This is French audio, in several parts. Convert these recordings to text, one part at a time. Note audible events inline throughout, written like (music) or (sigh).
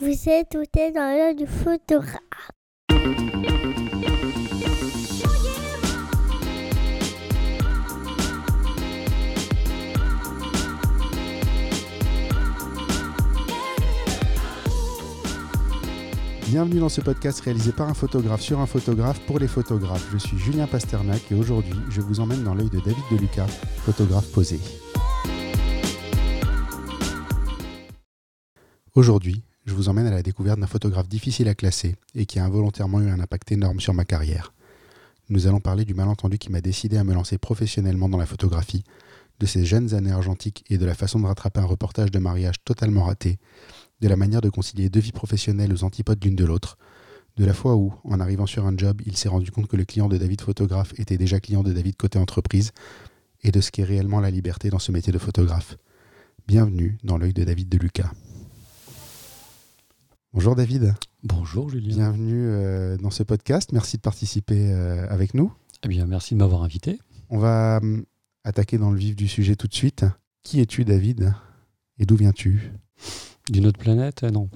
Vous êtes tout dans l'heure du photographe. Bienvenue dans ce podcast réalisé par un photographe sur un photographe pour les photographes. Je suis Julien Pasternak et aujourd'hui, je vous emmène dans l'œil de David Deluca, photographe posé. Aujourd'hui, je vous emmène à la découverte d'un photographe difficile à classer et qui a involontairement eu un impact énorme sur ma carrière. Nous allons parler du malentendu qui m'a décidé à me lancer professionnellement dans la photographie, de ces jeunes années argentiques et de la façon de rattraper un reportage de mariage totalement raté, de la manière de concilier deux vies professionnelles aux antipodes l'une de l'autre, de la fois où, en arrivant sur un job, il s'est rendu compte que le client de David photographe était déjà client de David côté entreprise, et de ce qu'est réellement la liberté dans ce métier de photographe. Bienvenue dans l'œil de David de Lucas. Bonjour David. Bonjour Julien. Bienvenue euh, dans ce podcast. Merci de participer euh, avec nous. Eh bien, merci de m'avoir invité. On va hum, attaquer dans le vif du sujet tout de suite. Qui es-tu David? Et d'où viens-tu? D'une autre planète? Non.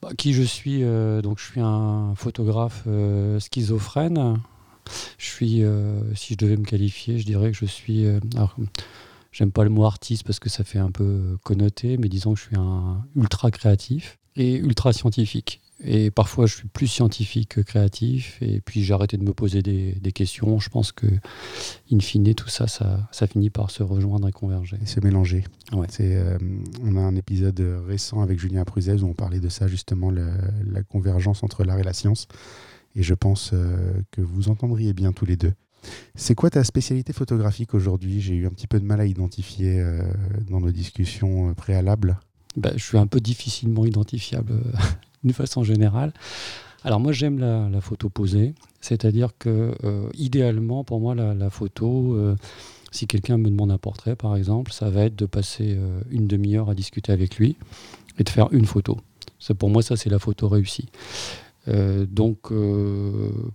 bah, qui je suis euh, Donc, je suis un photographe schizophrène. Je suis, si je devais me qualifier, je dirais que je suis. alors, j'aime pas le mot artiste parce que ça fait un peu connoté, mais disons que je suis un ultra créatif et ultra scientifique. Et parfois, je suis plus scientifique que créatif. Et puis, j'ai arrêté de me poser des, des questions. Je pense que, in fine, tout ça, ça, ça finit par se rejoindre et converger. Et se mélanger. Ouais. Euh, on a un épisode récent avec Julien Pruzès où on parlait de ça justement, la convergence entre l'art et la science. Et je pense euh, que vous entendriez bien tous les deux. C'est quoi ta spécialité photographique aujourd'hui? J'ai eu un petit peu de mal à identifier euh, dans nos discussions euh, préalables. Bah, je suis un peu difficilement identifiable euh, (laughs) d'une façon générale. Alors moi j'aime la, photo posée, c'est-à-dire que euh, idéalement pour moi la, photo, euh, si quelqu'un me demande un portrait par exemple, ça va être de passer une demi-heure à discuter avec lui et de faire une photo. Pour moi ça c'est la photo réussie. Donc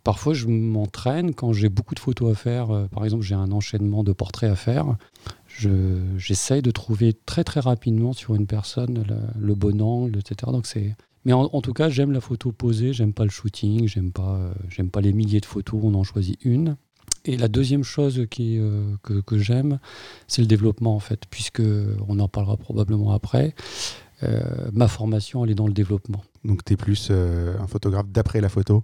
parfois je m'entraîne quand j'ai beaucoup de photos à faire, par exemple j'ai un enchaînement de portraits à faire, je- j'essaye de trouver très très rapidement sur une personne le, bon angle, etc. Donc mais en, tout cas, j'aime la photo posée, j'aime pas le shooting, j'aime pas, euh, pas les milliers de photos, on en choisit une. Et la deuxième chose euh, que, que j'aime, c'est le développement en fait, puisque on en parlera probablement après. Euh, ma formation, elle est dans le développement. Donc tu es plus un photographe d'après la photo?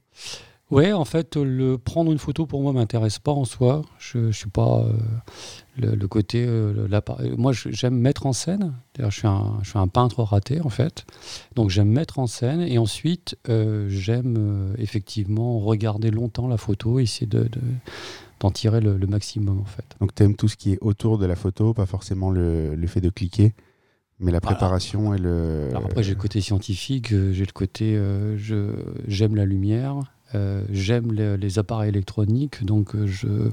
Ouais, en fait, le prendre une photo pour moi m'intéresse pas en soi. Je, je suis pas euh, le, le côté. euh, moi, j'aime mettre en scène. Je suis un, je suis un peintre raté en fait. Donc, j'aime mettre en scène et ensuite, euh, j'aime effectivement regarder longtemps la photo, essayer de, de- d'en tirer le, le maximum en fait. Donc tu aimes tout ce qui est autour de la photo, pas forcément le, le fait de cliquer, mais la préparation et le... Alors après, j'ai le côté scientifique, j'ai le côté, euh, j'aime la lumière, euh, j'aime les, appareils électroniques, donc euh, je, euh,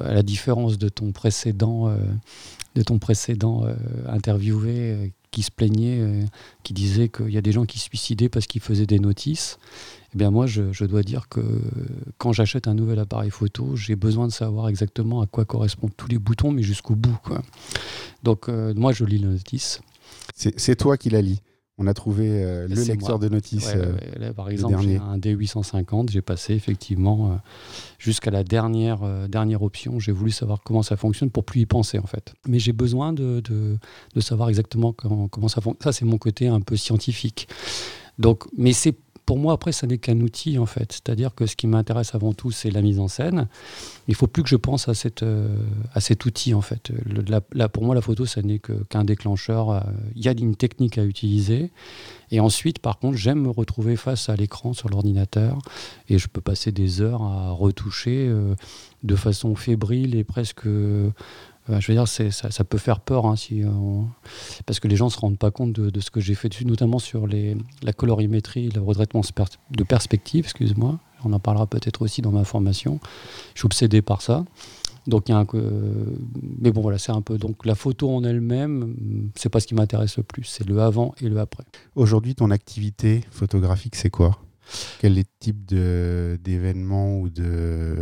à la différence de ton précédent, de ton précédent interviewé qui se plaignait, qui disait qu'il y a des gens qui se suicidaient parce qu'ils faisaient des notices. Eh bien moi, je, dois dire que quand j'achète un nouvel appareil photo, j'ai besoin de savoir exactement à quoi correspondent tous les boutons, mais jusqu'au bout. Donc moi, je lis la notice. C'est toi qui la lis. On a trouvé euh, le lecteur de notices. Ouais, euh, ouais. Là, par exemple, j'ai un D850, j'ai passé effectivement euh, jusqu'à la dernière, dernière option. J'ai voulu savoir comment ça fonctionne pour plus y penser en fait. Mais j'ai besoin de, de, de savoir exactement comment, comment ça fonctionne. Ça, c'est mon côté un peu scientifique. Donc, mais c'est pour moi, après, ça n'est qu'un outil, en fait. C'est-à-dire que ce qui m'intéresse avant tout, c'est la mise en scène. Il faut plus que je pense à, cette, euh, à cet outil, en fait. Le- pour moi, la photo, ça n'est qu'un déclencheur. euh, Il y a une technique à utiliser. Et ensuite, par contre, j'aime me retrouver face à l'écran sur l'ordinateur. Et je peux passer des heures à retoucher euh, de façon fébrile et presque... euh, je veux dire, ça, peut faire peur hein, on- parce que les gens ne se rendent pas compte de, ce que j'ai fait dessus, notamment sur la colorimétrie, le retraitement de perspective, excuse-moi. On en parlera peut-être aussi dans ma formation. Je suis obsédé par ça. Donc, y a un, euh, mais bon, voilà, c'est un peu. Donc, la photo en elle-même, c'est pas ce qui m'intéresse le plus. C'est le avant et le après. Aujourd'hui, ton activité photographique, c'est quoi? Quel est type d'événements ou de,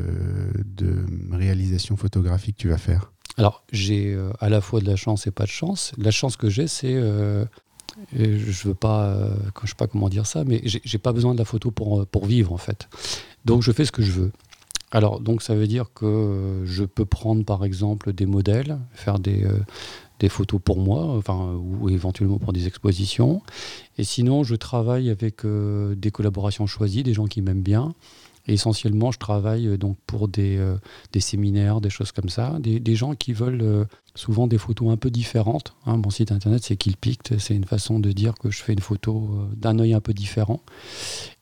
de réalisation photographique tu vas faire? Alors, j'ai euh, à la fois de la chance et pas de chance. La chance que j'ai, c'est euh, Et je veux pas, euh, je sais pas comment dire ça, mais j'ai pas besoin de la photo pour, pour vivre en fait. Donc je fais ce que je veux. Alors donc ça veut dire que euh, je peux prendre par exemple des modèles, faire des, euh, des photos pour moi, enfin ou éventuellement pour des expositions. Et sinon je travaille avec euh, des collaborations choisies, des gens qui m'aiment bien. Et essentiellement je travaille euh, donc pour des, euh, des séminaires, des choses comme ça, des, gens qui veulent euh, souvent des photos un peu différentes. hein. Mon site internet c'est Killpict, c'est une façon de dire que je fais une photo d'un œil un peu différent.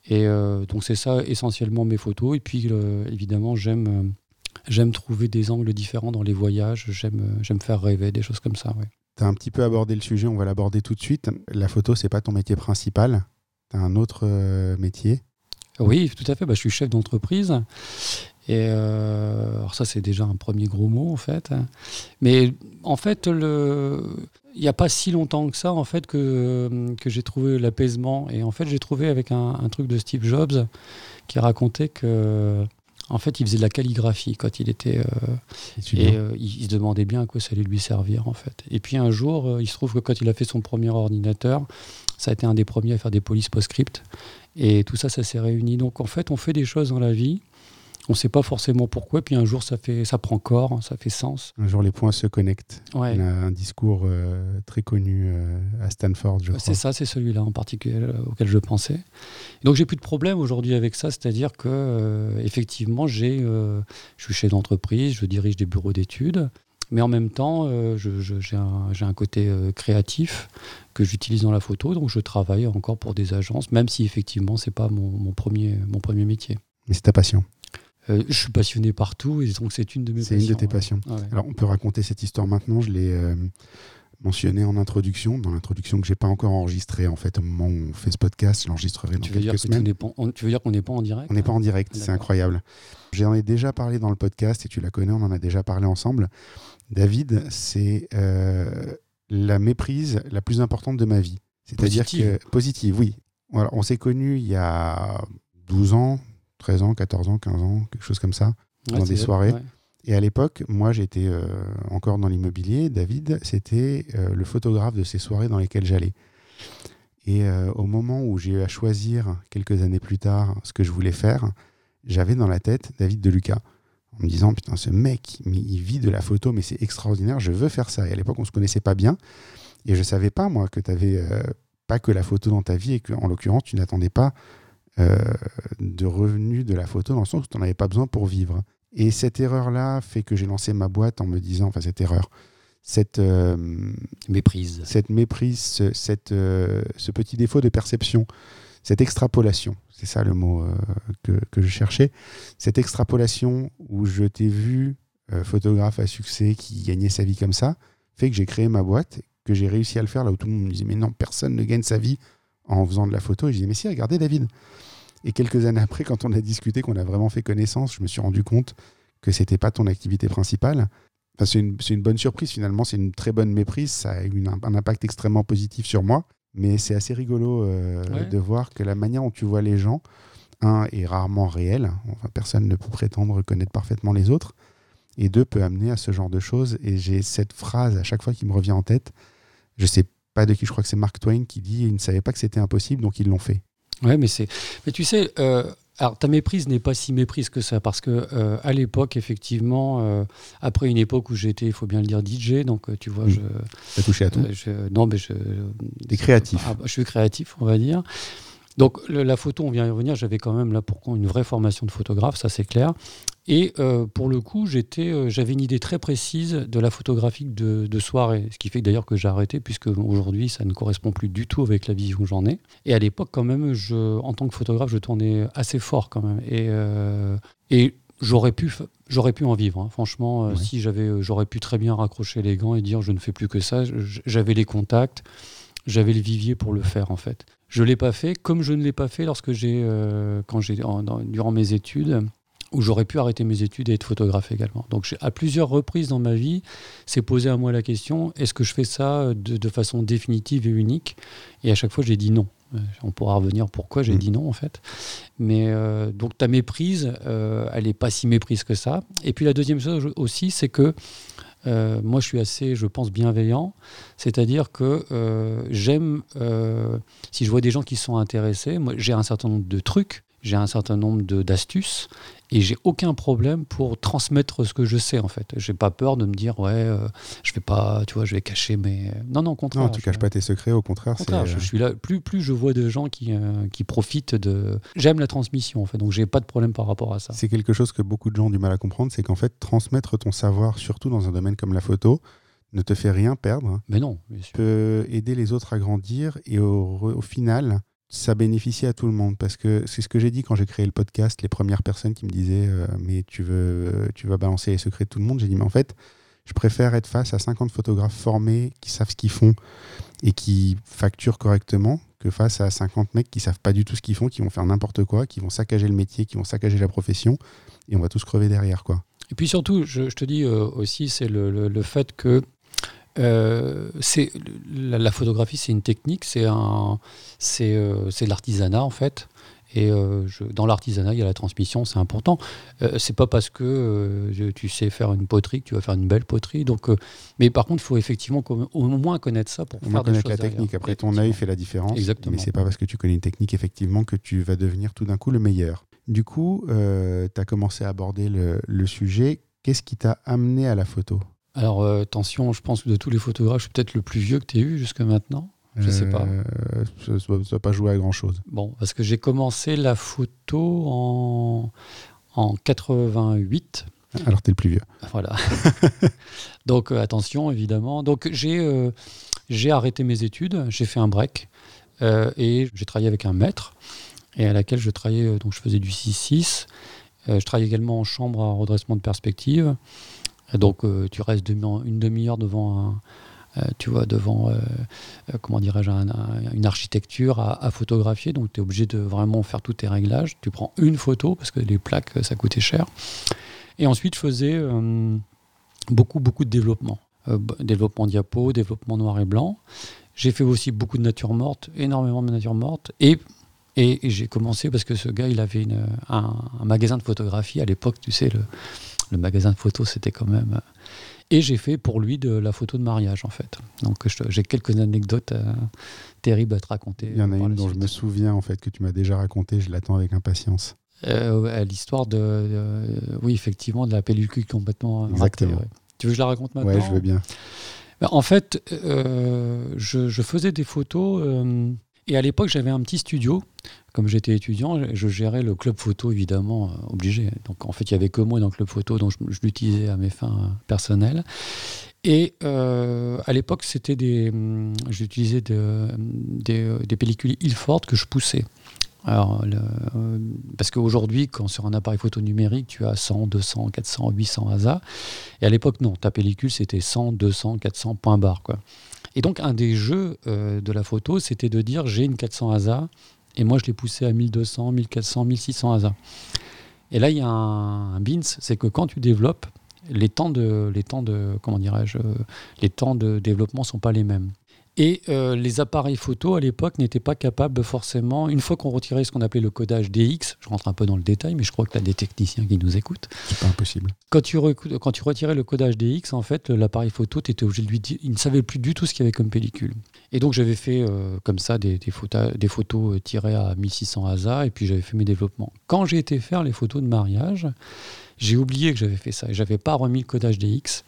Et donc c'est ça essentiellement mes photos. Et puis évidemment j'aime trouver des angles différents dans les voyages. J'aime faire rêver des choses comme ça. ouais. Tu as un petit peu abordé le sujet, on va l'aborder tout de suite. La photo, c'est pas ton métier principal. Tu as un autre métier. Oui, tout à fait. Bah, je suis chef d'entreprise. Et euh, alors ça c'est déjà un premier gros mot en fait. Mais en fait le il n'y a pas si longtemps que ça en fait que, que j'ai trouvé l'apaisement et en fait j'ai trouvé avec un, un truc de Steve Jobs qui racontait que en fait il faisait de la calligraphie quand il était euh, et euh, il, il se demandait bien à quoi ça allait lui servir en fait. Et puis un jour, il se trouve que quand il a fait son premier ordinateur, ça a été un des premiers à faire des polices post-script. Et tout ça, ça s'est réuni. Donc en fait, on fait des choses dans la vie. On ne sait pas forcément pourquoi. Puis un jour, ça, fait, ça prend corps, ça fait sens. Un jour, les points se connectent. Ouais. Il a un discours euh, très connu euh, à Stanford, je crois. C'est ça, c'est celui-là en particulier euh, auquel je pensais. Donc j'ai plus de problème aujourd'hui avec ça, c'est-à-dire que effectivement j'ai, je suis chef d'entreprise, je dirige des bureaux d'études, mais en même temps euh, j'ai un, côté euh, créatif que j'utilise dans la photo, donc je travaille encore pour des agences, même si effectivement c'est pas mon, mon premier mon premier métier. Mais c'est ta passion. Euh, je suis passionné partout et donc c'est une de mes C'est passions. une de tes ouais. passions. Ouais. Alors, on peut raconter cette histoire maintenant. Je l'ai mentionné en introduction, dans l'introduction que j'ai pas encore enregistrée. En fait, au moment où on fait ce podcast, je l'enregistrerai dans Tu veux, dire quelques que semaines. n'est pas- on- tu veux dire qu'on n'est pas en direct On n'est pas en direct, c'est D'accord. incroyable. J'en ai déjà parlé dans le podcast et tu la connais, on en a déjà parlé ensemble. David, c'est euh, la méprise la plus importante de ma vie. C'est-à-dire Positive. que positive, oui. Voilà, on s'est connus il y a 12 ans, 13 ans, 14 ans, 15 ans, quelque chose comme ça. Ouais, dans c'est des vrai, soirées. ouais. Et à l'époque, moi, j'étais euh, encore dans l'immobilier. David, c'était euh, le photographe de ces soirées dans lesquelles j'allais. Et euh, au moment où j'ai eu à choisir, quelques années plus tard, ce que je voulais faire, j'avais dans la tête David de Lucas. En me disant, putain, ce mec, il vit de la photo, mais c'est extraordinaire, je veux faire ça. Et à l'époque, on se connaissait pas bien. Et je savais pas, moi, que tu avais pas que la photo dans ta vie et qu'en l'occurrence, tu n'attendais pas de revenus de la photo dans le sens où tu n'en avais pas besoin pour vivre. Et cette erreur-là fait que j'ai lancé ma boîte en me disant, enfin cette erreur, cette, euh, Méprise. cette méprise, ce, cette, euh, ce petit défaut de perception, cette extrapolation, c'est ça le mot euh, que, que je cherchais, cette extrapolation où je t'ai vu photographe à succès qui gagnait sa vie comme ça, fait que j'ai créé ma boîte, que j'ai réussi à le faire là où tout le monde me disait mais non, personne ne gagne sa vie en faisant de la photo. Et je disais mais si, regardez David. Et quelques années après, quand on a discuté, qu'on a vraiment fait connaissance, je me suis rendu compte que c'était pas ton activité principale. Enfin, c'est une, bonne surprise finalement, c'est une très bonne méprise, ça a eu une- un impact extrêmement positif sur moi. Mais c'est assez rigolo euh, Ouais. de voir que la manière dont tu vois les gens, un, est rarement réelle. Enfin, personne ne peut prétendre connaître parfaitement les autres. Et deux, peut amener à ce genre de choses. Et j'ai cette phrase à chaque fois qui me revient en tête. Je sais pas de qui, je crois que c'est Mark Twain qui dit ils ne savaient pas que c'était impossible, donc ils l'ont fait. Ouais, mais c'est. Mais tu sais, euh, alors ta méprise n'est pas si méprise que ça, parce que euh, à l'époque, effectivement, euh, après une époque où j'étais, il faut bien le dire, DJ, donc tu vois, Mm. je, Ça touché à tout. je- non, mais je. T'es créatif. Ah, je suis créatif, on va dire. Donc le- la photo, on vient y revenir. J'avais quand même là pour une vraie formation de photographe, ça c'est clair. Et euh, pour le coup, j'étais, euh, j'avais une idée très précise de la photographie de, de soirée, ce qui fait d'ailleurs que j'ai arrêté, puisque aujourd'hui ça ne correspond plus du tout avec la vision que j'en ai. Et à l'époque, quand même, je, en tant que photographe, je tournais assez fort quand même. Et, euh, et j'aurais pu, j'aurais pu en vivre. hein. Franchement, Ouais. si j'avais, j'aurais pu très bien raccrocher les gants et dire je ne fais plus que ça. J'avais les contacts, j'avais le vivier pour le faire en fait. Je l'ai pas fait, comme je ne l'ai pas fait lorsque j'ai, quand j'ai, durant mes études, où j'aurais pu arrêter mes études et être photographe également. Donc à plusieurs reprises dans ma vie, c'est posé à moi la question est-ce que je fais ça de, de façon définitive et unique? Et à chaque fois, j'ai dit non. Euh, On pourra revenir pourquoi j'ai Mm. dit non en fait. Mais euh, donc ta méprise, euh, elle n'est pas si méprise que ça. Et puis la deuxième chose aussi, c'est que euh, moi je suis assez, je pense, bienveillant. C'est-à-dire que euh, j'aime, euh, si je vois des gens qui sont intéressés, moi j'ai un certain nombre de trucs, j'ai un certain nombre d'astuces, et j'ai aucun problème pour transmettre ce que je sais en fait. J'ai pas peur de me dire ouais, euh, je vais pas, tu vois, je vais cacher mes. Non, non, au contraire. Non, tu caches pas tes secrets, au contraire. au c'est, contraire, je euh, suis là. Plus, plus je vois de gens qui, euh, qui profitent de. J'aime la transmission, en fait, donc j'ai pas de problème par rapport à ça. C'est quelque chose que beaucoup de gens ont du mal à comprendre, c'est qu'en fait, transmettre ton savoir, surtout dans un domaine comme la photo, ne te fait rien perdre, Mais non, bien sûr. peut aider les autres à grandir et au, au final, ça bénéficie à tout le monde. Parce que c'est ce que j'ai dit quand j'ai créé le podcast, les premières personnes qui me disaient euh, Mais tu veux, tu vas balancer les secrets de tout le monde J'ai dit Mais en fait, je préfère être face à 50 photographes formés qui savent ce qu'ils font et qui facturent correctement que face à 50 mecs qui savent pas du tout ce qu'ils font, qui vont faire n'importe quoi, qui vont saccager le métier, qui vont saccager la profession et on va tous crever derrière. quoi. Et puis surtout, je, te dis euh, aussi, c'est le- le fait que euh, c'est la, la photographie, c'est une technique, c'est un, c'est euh, c'est de l'artisanat en fait. Et euh, je- dans l'artisanat, il y a la transmission, c'est important. Euh, c'est pas parce que tu sais faire une poterie que tu vas faire une belle poterie. Donc, mais par contre, il faut effectivement au moins connaître ça pour On faire des connaître choses la derrière. technique. Après, ton œil fait la différence. Exactement. Mais c'est pas parce que tu connais une technique, effectivement, que tu vas devenir tout d'un coup le meilleur. Du coup, tu as commencé à aborder le, le sujet. Qu'est-ce qui t'a amené à la photo? Alors, euh, attention, je pense que de tous les photographes, je suis peut-être le plus vieux que tu aies eu jusqu'à maintenant. Je sais pas. Euh, Ça ne va pas jouer à grand-chose. Bon, parce que j'ai commencé la photo en, en 88. Alors, tu es le plus vieux. Voilà. (laughs) Donc, euh, attention, évidemment. Donc, j'ai euh, j'ai arrêté mes études, j'ai fait un break et j'ai travaillé avec un maître et à laquelle je travaillais, donc je faisais du 6-6. Euh, je travaillais également en chambre à redressement de perspective. Donc, euh, tu restes une demi-heure devant euh, tu vois, devant, euh, comment dirais-je, un- un- une architecture à, photographier. Donc, tu es obligé de vraiment faire tous tes réglages. Tu prends une photo parce que les plaques, ça coûtait cher. Et ensuite, je faisais beaucoup, beaucoup de développement. Développement diapo, développement noir et blanc. J'ai fait aussi beaucoup de nature morte, énormément de nature morte. Et, j'ai commencé parce que ce gars, il avait un, un magasin de photographie. À l'époque, tu sais, le, le magasin de photos, c'était quand même. euh, Et j'ai fait pour lui de la photo de mariage, en fait. Donc j'ai quelques anecdotes euh, terribles à te raconter. Il y en a une dont je me souviens, en fait, que tu m'as déjà raconté. Je l'attends avec impatience. Euh, L'histoire de, de- Oui, effectivement, de la pellicule complètement ratée, Exactement. ouais. Tu veux que je la raconte maintenant Ouais, je veux bien. Ben, En fait, euh, je, je faisais des photos. et à l'époque, j'avais un petit studio. Comme j'étais étudiant, je- gérais le club photo, évidemment, euh, obligé. Donc, en fait, il n'y avait que moi dans le club photo, donc je, l'utilisais à mes fins euh, personnelles. Et euh, à l'époque, c'était des, hum, j'utilisais de- des, pellicules Ilford que je poussais. Alors, parce qu'aujourd'hui, quand sur un appareil photo numérique, tu as 100, 200, 400, 800 ASA. Et à l'époque, non, ta pellicule, c'était 100, 200, 400 points barre. Quoi. Et donc, un des jeux de la photo, c'était de dire j'ai une 400 ASA, et moi, je l'ai poussé à 1200, 1400, 1600 ASA. Et là, il y a un, un bins, c'est que quand tu développes, les temps de, les temps de, comment dirais-je, euh, les temps de développement sont pas les mêmes. Et euh, les appareils photo à l'époque n'étaient pas capables forcément, une fois qu'on retirait ce qu'on appelait le codage DX, je rentre un peu dans le détail, mais je crois que tu as des techniciens qui nous écoutent. C'est pas impossible. Quand tu, quand tu retirais le codage DX, en fait, l'appareil photo, étais obligé de lui dire, il ne savait plus du tout ce qu'il y avait comme pellicule. Et donc j'avais fait euh, comme ça des, des photos, des photos euh, tirées à 1600 ASA, et puis j'avais fait mes développements. Quand j'ai été faire les photos de mariage, j'ai oublié que j'avais fait ça, et j'avais pas remis le codage DX.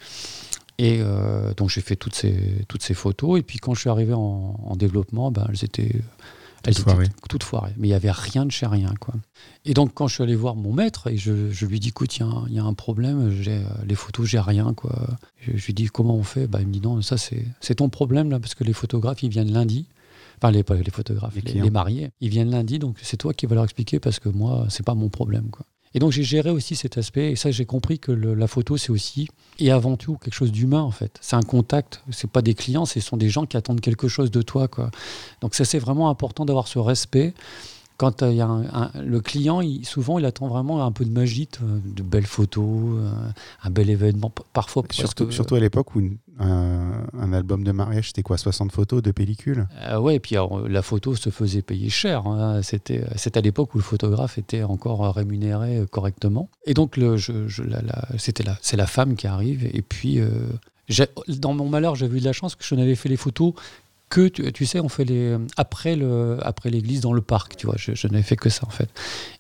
Et euh, donc j'ai fait toutes ces, toutes ces photos, et puis quand je suis arrivé en, en développement, ben, elles étaient... Elles étaient foirées. toutes foirées. Mais il n'y avait rien de chez rien. Quoi. Et donc, quand je suis allé voir mon maître, et je, je lui dis, écoute, il y a un- il y, a un problème, j'ai euh, les photos, j'ai rien. Quoi. Je, je lui dis, comment on fait? Bah, Il me dit, non, ça, c'est ton problème, là, parce que les photographes, ils viennent lundi. Enfin, les, les photographes, Les les, les mariés, ils viennent lundi, donc c'est toi qui vas leur expliquer, parce que moi, c'est pas mon problème. Quoi. Et donc, j'ai géré aussi cet aspect, et ça, j'ai compris que la photo, c'est aussi, et avant tout, quelque chose d'humain, en fait. C'est un contact, c'est pas des clients, ce sont des gens qui attendent quelque chose de toi. Quoi. Donc, ça, c'est vraiment important d'avoir ce respect quand euh, il y a un- un- le client, il- souvent, il attend vraiment un peu de magie, de, belles photos, euh, un bel événement, parfois. Surtout, que- surtout à l'époque où une- Un, un album de mariage, c'était quoi 60 photos de pellicule? Euh, ouais, et puis alors, la photo se faisait payer cher. hein. C'était, à l'époque où le photographe était encore rémunéré euh, correctement. Et donc, le, je, je- la- la- c'était la, c'est la femme qui arrive. Et puis, euh, dans mon malheur, j'avais eu de la chance que je n'avais fait les photos que, tu, tu sais, on fait les après le après l'église dans le parc. Tu vois, je, je n'avais fait que ça en fait.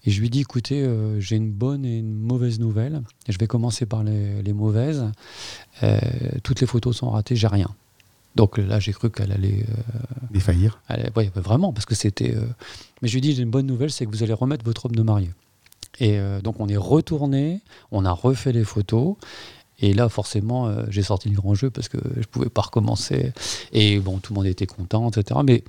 Et je lui dis, écoutez, euh, j'ai une bonne et une mauvaise nouvelle. Et je vais commencer par les, les mauvaises. Euh, toutes les photos sont ratées, j'ai rien. Donc là, j'ai cru qu'elle allait euh, Défaillir Allez, ouais, bah, vraiment, parce que c'était. Mais je lui dit, j'ai une bonne nouvelle, c'est que vous allez remettre votre robe de mariée. Et donc on est retourné, on a refait les photos. Et là, forcément, euh, j'ai sorti le grand jeu parce que je pouvais pas recommencer. Et bon, tout le monde était content, etc. Mais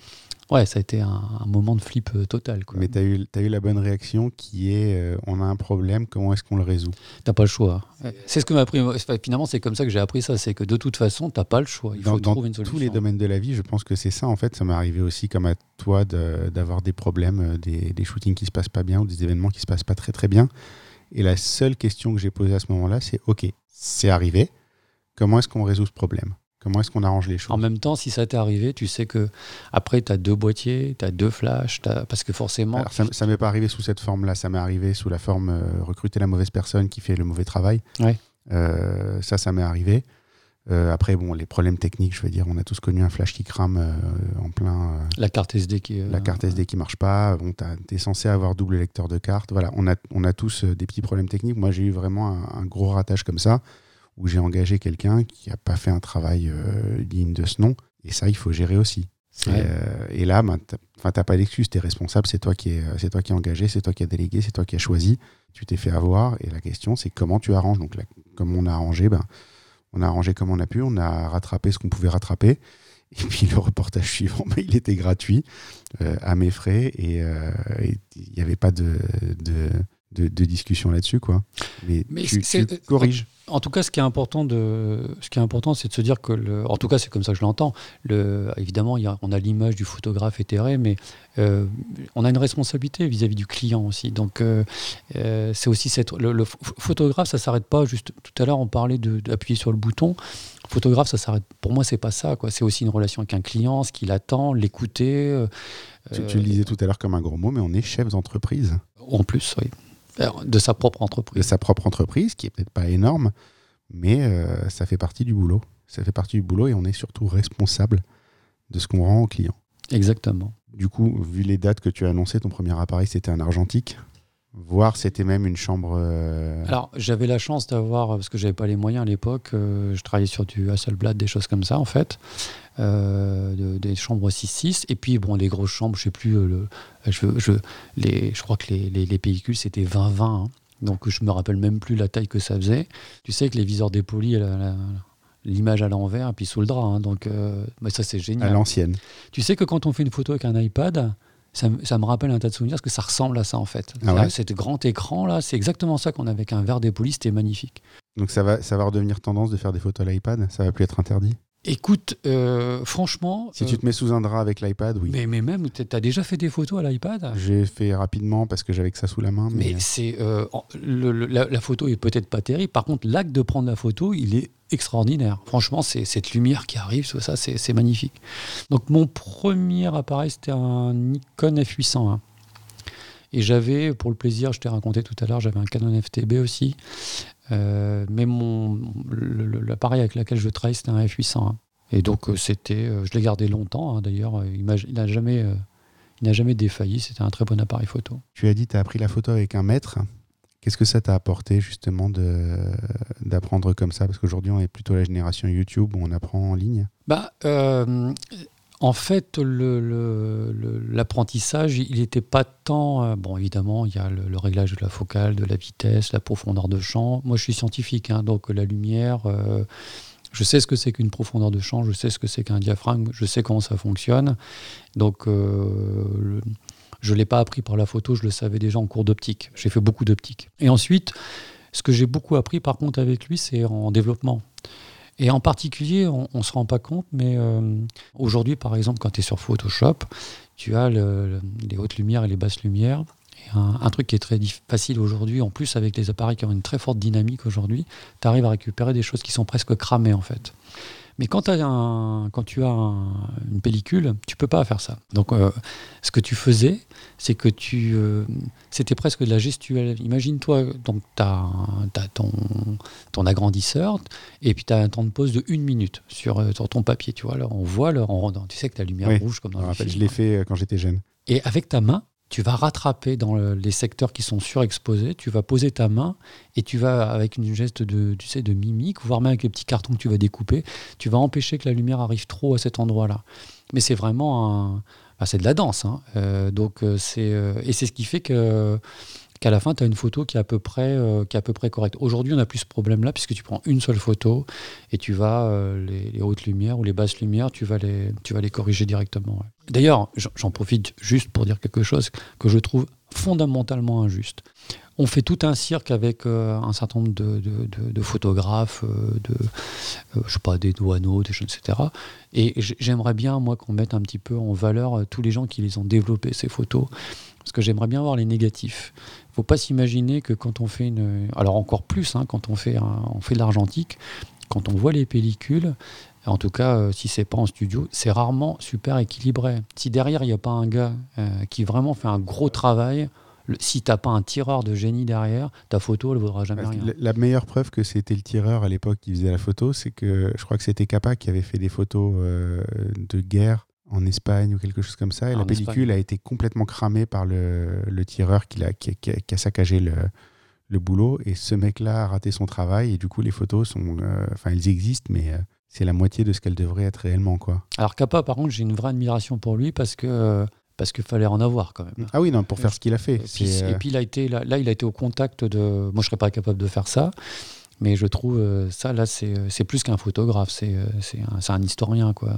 ouais, ça a été un, un moment de flip euh, total. Quoi. Mais tu as, eu as eu la bonne réaction qui est euh, on a un problème, comment est-ce qu'on le résout? T'as pas le choix. C'est ce que m'a appris. enfin, Finalement, c'est comme ça que j'ai appris ça. C'est que de toute façon, t'as pas le choix. Il Dans, faut dans trouver une solution. tous les domaines de la vie, je pense que c'est ça. En fait, ça m'est arrivé aussi, comme à toi, de- d'avoir des problèmes, des, des shootings qui se passent pas bien ou des événements qui se passent pas très très bien. Et la seule question que j'ai posée à ce moment-là, c'est OK, c'est arrivé. Comment est-ce qu'on résout ce problème? Comment est-ce qu'on arrange les choses? En même temps, si ça t'est arrivé, tu sais que après, tu as deux boîtiers, tu as deux flashs, parce que forcément. Alors, ça, ça m'est pas arrivé sous cette forme-là. Ça m'est arrivé sous la forme euh, recruter la mauvaise personne qui fait le mauvais travail. Ouais. Euh, ça, ça m'est arrivé. Euh, après, bon, les problèmes techniques, je veux dire, on a tous connu un flash qui crame euh, en plein. euh, La carte SD qui. la carte SD qui marche pas. Bon, tu es censé avoir double lecteur de carte. Voilà, on a, on a tous des petits problèmes techniques. Moi, j'ai eu vraiment un, un gros ratage comme ça, où j'ai engagé quelqu'un qui n'a pas fait un travail digne de ce nom. Et ça, il faut gérer aussi. Ouais. et là, ben, t'as- enfin, t'as pas d'excuse, tu es responsable, c'est toi qui es, c'est toi qui es engagé, c'est toi qui as délégué, c'est toi qui as choisi. Tu t'es fait avoir. Et la question, c'est comment tu arranges. Donc, là, comme on a arrangé, ben, on a arrangé comme on a pu, on a rattrapé ce qu'on pouvait rattraper. Et puis le reportage suivant, ben, (laughs) il était gratuit euh, à mes frais et euh, il n'y avait pas de, de, de- de discussion là-dessus. quoi. Mais, Mais tu, corriges. En tout cas, ce qui est important, de, ce qui est important, c'est de se dire que, le, en tout cas, c'est comme ça que je l'entends. Le, évidemment, il y a- on a l'image du photographe éthéré, mais euh, on a une responsabilité vis-à-vis du client aussi. Donc, euh, euh, c'est aussi cette, le, le ph- photographe, ça s'arrête pas. Juste tout à l'heure, on parlait d'appuyer sur le bouton. Photographe, ça s'arrête. Pour moi, c'est pas ça. C'est aussi une relation avec un client, ce qu'il attend, l'écouter. euh, Tu, tu le disais tout à l'heure comme un gros mot, mais on est chef d'entreprise En plus, oui. De sa propre de entreprise. sa propre entreprise, qui est peut-être pas énorme, mais euh, ça fait partie du boulot. Ça fait partie du boulot et on est surtout responsable de ce qu'on rend au client. Exactement. Du coup, vu les dates que tu as annoncées, ton premier appareil c'était un argentique, voire c'était même une chambre. euh, Alors, j'avais la chance d'avoir, parce que j'avais pas les moyens à l'époque, euh, je travaillais sur du Hasselblad, des choses comme ça, en fait, euh, de- des chambres 6-6, et puis, bon, les grosses chambres, je sais plus, euh, le, je, je, les, je crois que les, les, les pellicules, c'était 20-20, hein. donc je me rappelle même plus la taille que ça faisait. Tu sais que les viseurs dépolis, l'image à l'envers, et puis sous le drap, hein, donc euh, mais ça, c'est à génial. l'ancienne. Tu sais que quand on fait une photo avec un iPad, ça, me- ça me rappelle un tas de souvenirs parce que ça ressemble à ça en fait. Ah ouais Cet grand écran là, c'est exactement ça qu'on avait avec un verre dépoli, c'était magnifique. Donc ça va, ça va redevenir tendance de faire des photos à l'iPad Ça va plus être interdit? Écoute, euh, franchement. Si euh, tu te mets sous un drap avec l'iPad, oui. mais, mais même, tu as déjà fait des photos à l'iPad? J'ai fait rapidement parce que j'avais que ça sous la main. Mais, mais c'est euh, le- la, la photo est peut-être pas terrible. Par contre, l'acte de prendre la photo, il est extraordinaire. Franchement, c'est cette lumière qui arrive, tout ça, c'est magnifique. Donc, mon premier appareil, c'était un Nikon F801. Et j'avais, pour le plaisir, je t'ai raconté tout à l'heure, j'avais un Canon FTB aussi. Euh, mais mon l'appareil avec lequel je travaille, c'était un F801. Et donc, euh, c'était, euh, je l'ai gardé longtemps. hein, D'ailleurs, il n'a jamais, il n'a jamais défailli. C'était un très bon appareil photo. tu as dit tu as appris la photo avec un maître. Qu'est-ce que ça t'a apporté justement d'apprendre comme ça? Parce qu'aujourd'hui, on est plutôt la génération YouTube où on apprend en ligne. Bah, euh, en fait, l'apprentissage, il n'était pas tant. euh, bon, évidemment, il y a le, réglage de la focale, de la vitesse, la profondeur de champ. Moi, je suis scientifique, hein, donc la lumière. euh, je sais ce que c'est qu'une profondeur de champ, je sais ce que c'est qu'un diaphragme, je sais comment ça fonctionne. Donc, je ne l'ai pas appris par la photo, je le savais déjà en cours d'optique. J'ai fait beaucoup d'optique. Et ensuite, ce que j'ai beaucoup appris par contre avec lui, c'est en développement. Et en particulier, on ne se rend pas compte, mais euh, aujourd'hui, par exemple, quand tu es sur Photoshop, tu as le- le- les hautes lumières et les basses lumières. Et un, un truc qui est très facile aujourd'hui, en plus avec les appareils qui ont une très forte dynamique aujourd'hui, tu arrives à récupérer des choses qui sont presque cramées en fait. Mais quand, t'as un- quand tu as un- une pellicule, tu peux pas faire ça. Donc, euh, ce que tu faisais, c'est que tu, euh, c'était presque de la gestuelle. Imagine-toi, donc tu as, ton, ton agrandisseur, et puis tu as un temps de pause de une minute sur, euh, sur ton papier. Tu vois, alors on voit, alors, on, tu sais que la lumière Oui, rouge comme dans le film. je l'ai fait quand j'étais jeune. Et avec ta main, tu vas rattraper dans le- les secteurs qui sont surexposés, tu vas poser ta main et tu vas, avec une geste de, tu sais, de mimique, voire même avec les petits cartons que tu vas découper, tu vas empêcher que la lumière arrive trop à cet endroit-là. Mais c'est vraiment un... bah, c'est de la danse. hein. Euh, donc euh, c'est, euh, et c'est ce qui fait que qu'à la fin, tu as une photo qui est à peu près, euh, qui est à peu près correcte. Aujourd'hui, on n'a plus ce problème-là, puisque tu prends une seule photo et tu vas, euh, les, hautes lumières ou les basses lumières, tu vas les, tu vas les corriger directement. D'ailleurs, j'en- profite juste pour dire quelque chose que je trouve fondamentalement injuste. On fait tout un cirque avec euh, un certain nombre de, photographes, de, je sais pas, des douaneaux, des choses, etc. Et j'aimerais bien, moi, qu'on mette un petit peu en valeur tous les gens qui les ont développés, ces photos, parce que j'aimerais bien voir les négatifs. Il faut pas s'imaginer que quand on fait une... Alors encore plus, hein, quand on fait, un- on fait de l'argentique, quand on voit les pellicules, en tout cas, euh, si c'est pas en studio, c'est rarement super équilibré. Si derrière, il n'y a pas un gars euh, qui vraiment fait un gros travail, le- si t'as pas un tireur de génie derrière, ta photo, elle vaudra jamais rien. La, la meilleure preuve que c'était le tireur à l'époque qui faisait la photo, c'est que je crois que c'était Capa qui avait fait des photos euh, de guerre en Espagne ou quelque chose comme ça. Et Ah, la pellicule a été complètement cramée par le, le tireur qui a, qui, a- qui a- qui a saccagé le, le boulot. Et ce mec-là a raté son travail. Et du coup, les photos sont. euh, Enfin, elles existent, mais euh, c'est la moitié de ce qu'elles devraient être réellement. quoi. Alors Kappa, par contre, j'ai une vraie admiration pour lui parce que parce qu'il fallait en avoir quand même. Ah oui, non, pour faire ce qu'il a fait. Et puis, euh, et puis, il a été là, là, il a été au contact de. Moi, je serais pas capable de faire ça, mais je trouve euh, ça là, c'est c'est plus qu'un photographe, c'est euh, un, historien quoi.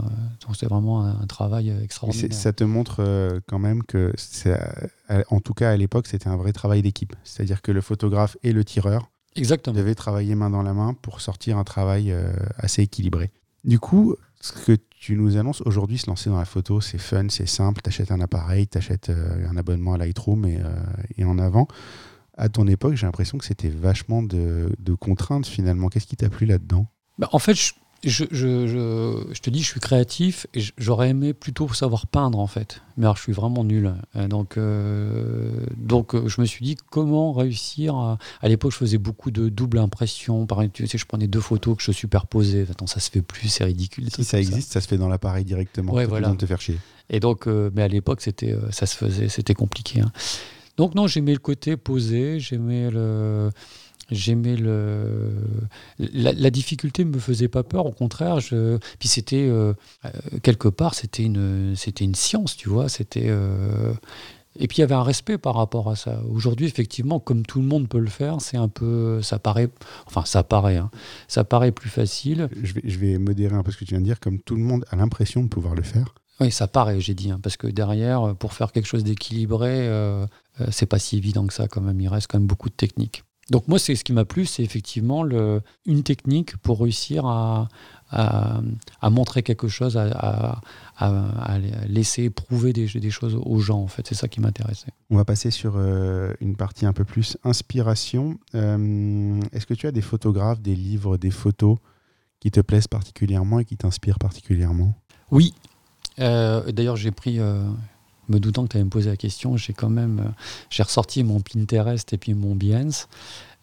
Donc c'est vraiment un, un travail extraordinaire. ça te montre euh, quand même que, euh, en tout cas à l'époque, c'était un vrai travail d'équipe. C'est-à-dire que le photographe et le tireur Exactement. devaient travailler main dans la main pour sortir un travail euh, assez équilibré. Du coup, ce que tu nous annonces aujourd'hui, se lancer dans la photo, c'est fun, c'est simple. Tu achètes un appareil, tu achètes un abonnement à Lightroom et, euh, et en avant. À ton époque, j'ai l'impression que c'était vachement de, de contraintes finalement. Qu'est-ce qui t'a plu là-dedans? Bah, en fait, je, je, je, je- je te dis, je suis créatif et j'aurais aimé plutôt savoir peindre en fait. Mais alors, je suis vraiment nul. Euh, Donc, euh, donc euh, je me suis dit comment réussir. À, à l'époque, je faisais beaucoup de double impression. Par exemple, tu sais, je prenais deux photos que je superposais. Attends, ça se fait plus, c'est ridicule. Si ça existe, ça. se fait dans l'appareil directement. Ouais, voilà. de te faire chier. Et donc, euh, mais à l'époque, c'était, euh, ça se faisait, c'était compliqué. hein. Donc non, j'aimais le côté posé, j'aimais le, j'aimais le, la, la difficulté me faisait pas peur, au contraire. Je, puis c'était euh, euh, quelque part, c'était une, c'était une science, tu vois. C'était euh, et puis il y avait un respect par rapport à ça. Aujourd'hui, effectivement, comme tout le monde peut le faire, c'est un peu, ça paraît, enfin ça paraît, hein, ça paraît plus facile. Je vais, je vais modérer un peu ce que tu viens de dire. Comme tout le monde a l'impression de pouvoir le faire. Oui, ça paraît, j'ai dit, hein, parce que derrière, pour faire quelque chose d'équilibré, euh, c'est pas si évident que ça quand même. Il reste quand même beaucoup de techniques. Donc moi, c'est ce qui m'a plu, c'est effectivement le, une technique pour réussir à, à, à montrer quelque chose, à, laisser prouver des, des choses aux gens. En fait, c'est ça qui m'intéressait. On va passer sur euh, une partie un peu plus inspiration. Euh, Est-ce que tu as des photographes, des livres, des photos qui te plaisent particulièrement et qui t'inspirent particulièrement? Oui. Euh, D'ailleurs, j'ai pris, euh, me doutant que tu allais me poser la question, j'ai quand même, euh, j'ai ressorti mon Pinterest et puis mon Behance.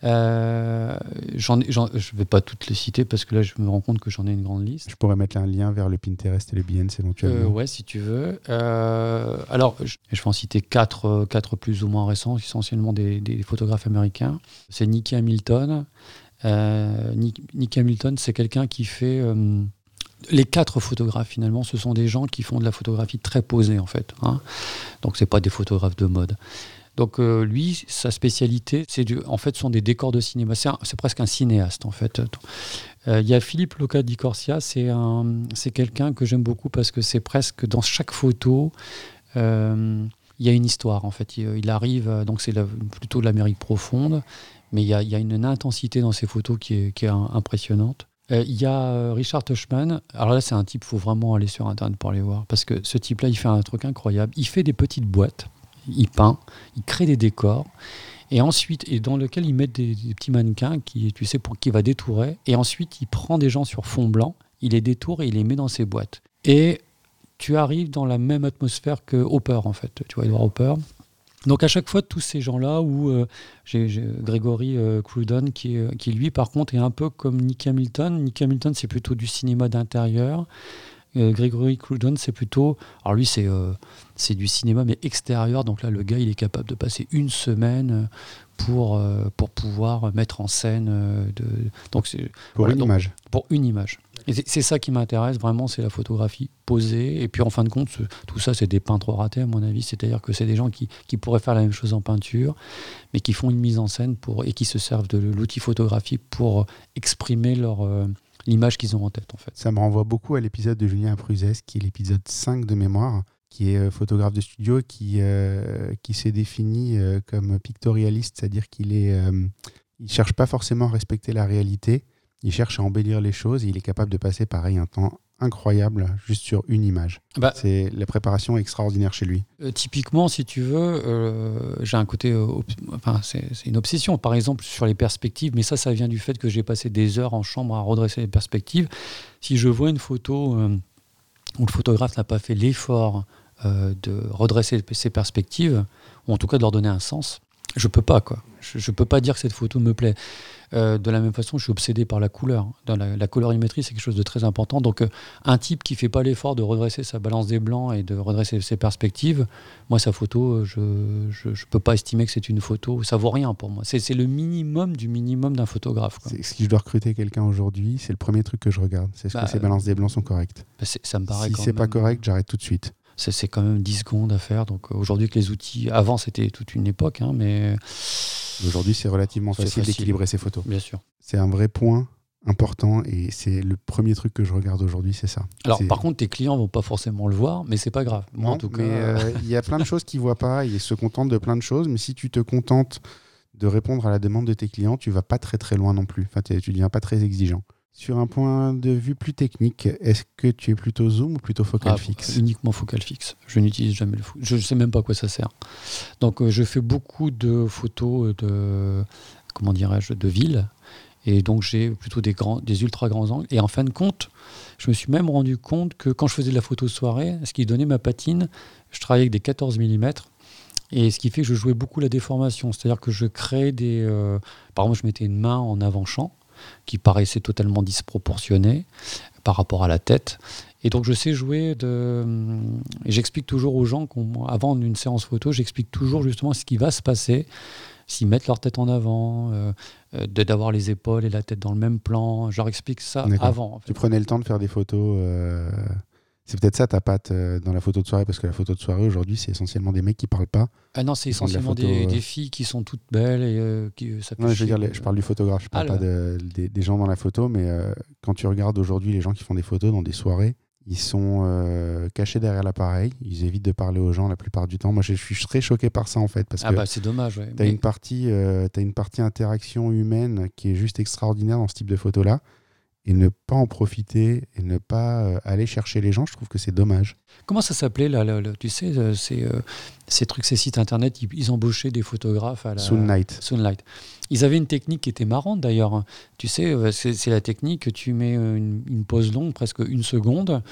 Euh, j'en ai- j'en- je ne vais pas toutes les citer parce que là, je me rends compte que j'en ai une grande liste. Je pourrais mettre un lien vers le Pinterest et le Behance Euh, éventuellement. ouais, si tu veux. Euh, alors, je, je vais en citer quatre, euh, quatre plus ou moins récents, essentiellement des, des photographes américains. C'est Nicky Hamilton. Euh, Nick- Nicky Hamilton, c'est quelqu'un qui fait. Les quatre photographes, finalement, ce sont des gens qui font de la photographie très posée, en fait. hein. Donc, c'est pas des photographes de mode. Donc, euh, lui, sa spécialité, c'est en fait, sont des décors de cinéma. C'est presque un cinéaste, en fait. Euh, Il y a Philippe Loca di Corsia, c'est c'est quelqu'un que j'aime beaucoup parce que c'est presque dans chaque photo, euh, il y a une histoire en fait. Il, arrive, donc c'est plutôt de l'Amérique profonde, mais il y a, il y a une, intensité dans ces photos qui est, un- impressionnante. Euh, Il y a euh, Richard Tushman. Alors là, c'est un type, faut vraiment aller sur Internet pour aller voir. Parce que ce type-là, il fait un truc incroyable. Il fait des petites boîtes. il peint, il crée des décors. Et ensuite, et dans lequel il met des, petits mannequins qui, tu sais, pour qui va détourer. Et ensuite, il prend des gens sur fond blanc, il les détourne et il les met dans ses boîtes. Et tu arrives dans la même atmosphère que Hopper, en fait. Tu vois, Edward Hopper. Donc à chaque fois, tous ces gens-là, où euh, j'ai Grégory euh, qui, qui, lui, par contre, est un peu comme Nick Hamilton. Nick Hamilton, c'est plutôt du cinéma d'intérieur. Euh, Grégory Crudon, c'est plutôt. Alors lui, c'est euh, c'est du cinéma, mais extérieur. Donc là, le gars, il est capable de passer une semaine pour, pour pouvoir mettre en scène. de, donc pour une image. Pour une image. Et c'est ça qui m'intéresse vraiment, c'est la photographie posée. Et puis en fin de compte, tout ça, c'est des peintres ratés à mon avis. C'est-à-dire que c'est des gens qui, qui, pourraient faire la même chose en peinture, mais qui font une mise en scène pour, et qui se servent de l'outil photographique pour exprimer leur, euh, l'image qu'ils ont en tête. En fait. Ça me renvoie beaucoup à l'épisode de Julien Pruzès, qui est l'épisode 5 de mémoire qui est euh, photographe de studio, qui, euh, qui s'est défini comme pictorialiste, c'est-à-dire qu'il est, il cherche pas forcément à respecter la réalité, il cherche à embellir les choses et il est capable de passer pareil un temps incroyable juste sur une image. Bah, c'est la préparation extraordinaire chez lui. Euh, typiquement, si tu veux, euh, j'ai un côté, euh, enfin c'est une obsession. Par exemple sur les perspectives, mais ça, ça vient du fait que j'ai passé des heures en chambre à redresser les perspectives. Si je vois une photo où le photographe n'a pas fait l'effort de redresser ses perspectives, ou en tout cas de leur donner un sens, je peux pas quoi. Je, ne peux pas dire que cette photo me plaît. Euh, de la même façon, je suis obsédé par la couleur. Dans la, colorimétrie, c'est quelque chose de très important. Donc, euh, un type qui fait pas l'effort de redresser sa balance des blancs et de redresser ses perspectives, moi, sa photo, euh, je ne peux pas estimer que c'est une photo. Ça vaut rien pour moi. C'est le minimum du minimum d'un photographe. Si je dois recruter quelqu'un aujourd'hui, c'est le premier truc que je regarde. C'est ce que bah, ses balances des blancs sont correctes. Bah, ça me paraît. Si c'est pas correct, j'arrête tout de suite c'est quand même 10 secondes à faire. Donc aujourd'hui, avec les outils, avant c'était toute une époque, hein, mais Aujourd'hui, c'est relativement facile, d'équilibrer ses photos. Bien sûr. C'est un vrai point important et c'est le premier truc que je regarde aujourd'hui, c'est ça. Alors par contre, tes clients vont pas forcément le voir, mais c'est pas grave. Moi, en tout cas, euh, il y a plein de choses qu'ils voient pas, ils se contentent de plein de choses, mais si tu te contentes de répondre à la demande de tes clients, tu vas pas très très loin non plus. Enfin, tu deviens pas très exigeant. Sur un point de vue plus technique, est-ce que tu es plutôt zoom ou plutôt focal ah, fixe Uniquement focal fixe. Je n'utilise jamais le focal. Je ne sais même pas à quoi ça sert. Donc euh, je fais beaucoup de photos de comment dirais-je de ville et donc j'ai plutôt des grands, des ultra grands angles. Et en fin de compte, je me suis même rendu compte que quand je faisais de la photo soirée, ce qui donnait ma patine, je travaillais avec des 14 mm. Et ce qui fait que je jouais beaucoup la déformation, c'est-à-dire que je créais des. Euh, par exemple, je mettais une main en avant-champ qui paraissait totalement disproportionné par rapport à la tête. Et donc je sais jouer de... J'explique toujours aux gens, avant une séance photo, j'explique toujours justement ce qui va se passer s'ils mettent leur tête en avant, euh, euh, d'avoir les épaules et la tête dans le même plan. Je leur explique ça avant. Tu prenais le temps de faire des photos euh, c'est peut-être ça ta patte euh, dans la photo de soirée, parce que la photo de soirée aujourd'hui, c'est essentiellement des mecs qui parlent pas. Ah non, c'est essentiellement des, des, filles qui sont toutes belles et euh, qui ça non, je, veux dire, je parle du photographe, je parle ah, pas des, gens dans la photo, mais euh, quand tu regardes aujourd'hui les gens qui font des photos dans des soirées, ils sont cachés derrière l'appareil, ils évitent de parler aux gens la plupart du temps. Moi, je suis très choqué par ça en fait, parce ah bah c'est dommage. Ouais. Tu as une partie, as une partie interaction humaine qui est juste extraordinaire dans ce type de photo là et ne pas en profiter et ne pas euh, aller chercher les gens, je trouve que c'est dommage. Comment ça s'appelait là, Tu sais, euh, ces, euh, ces trucs, ces sites internet, ils, embauchaient des photographes à la Soonlight. Soonlight. Ils avaient une technique qui était marrante d'ailleurs. Tu sais, c'est la technique que tu mets une, pause longue, presque une seconde.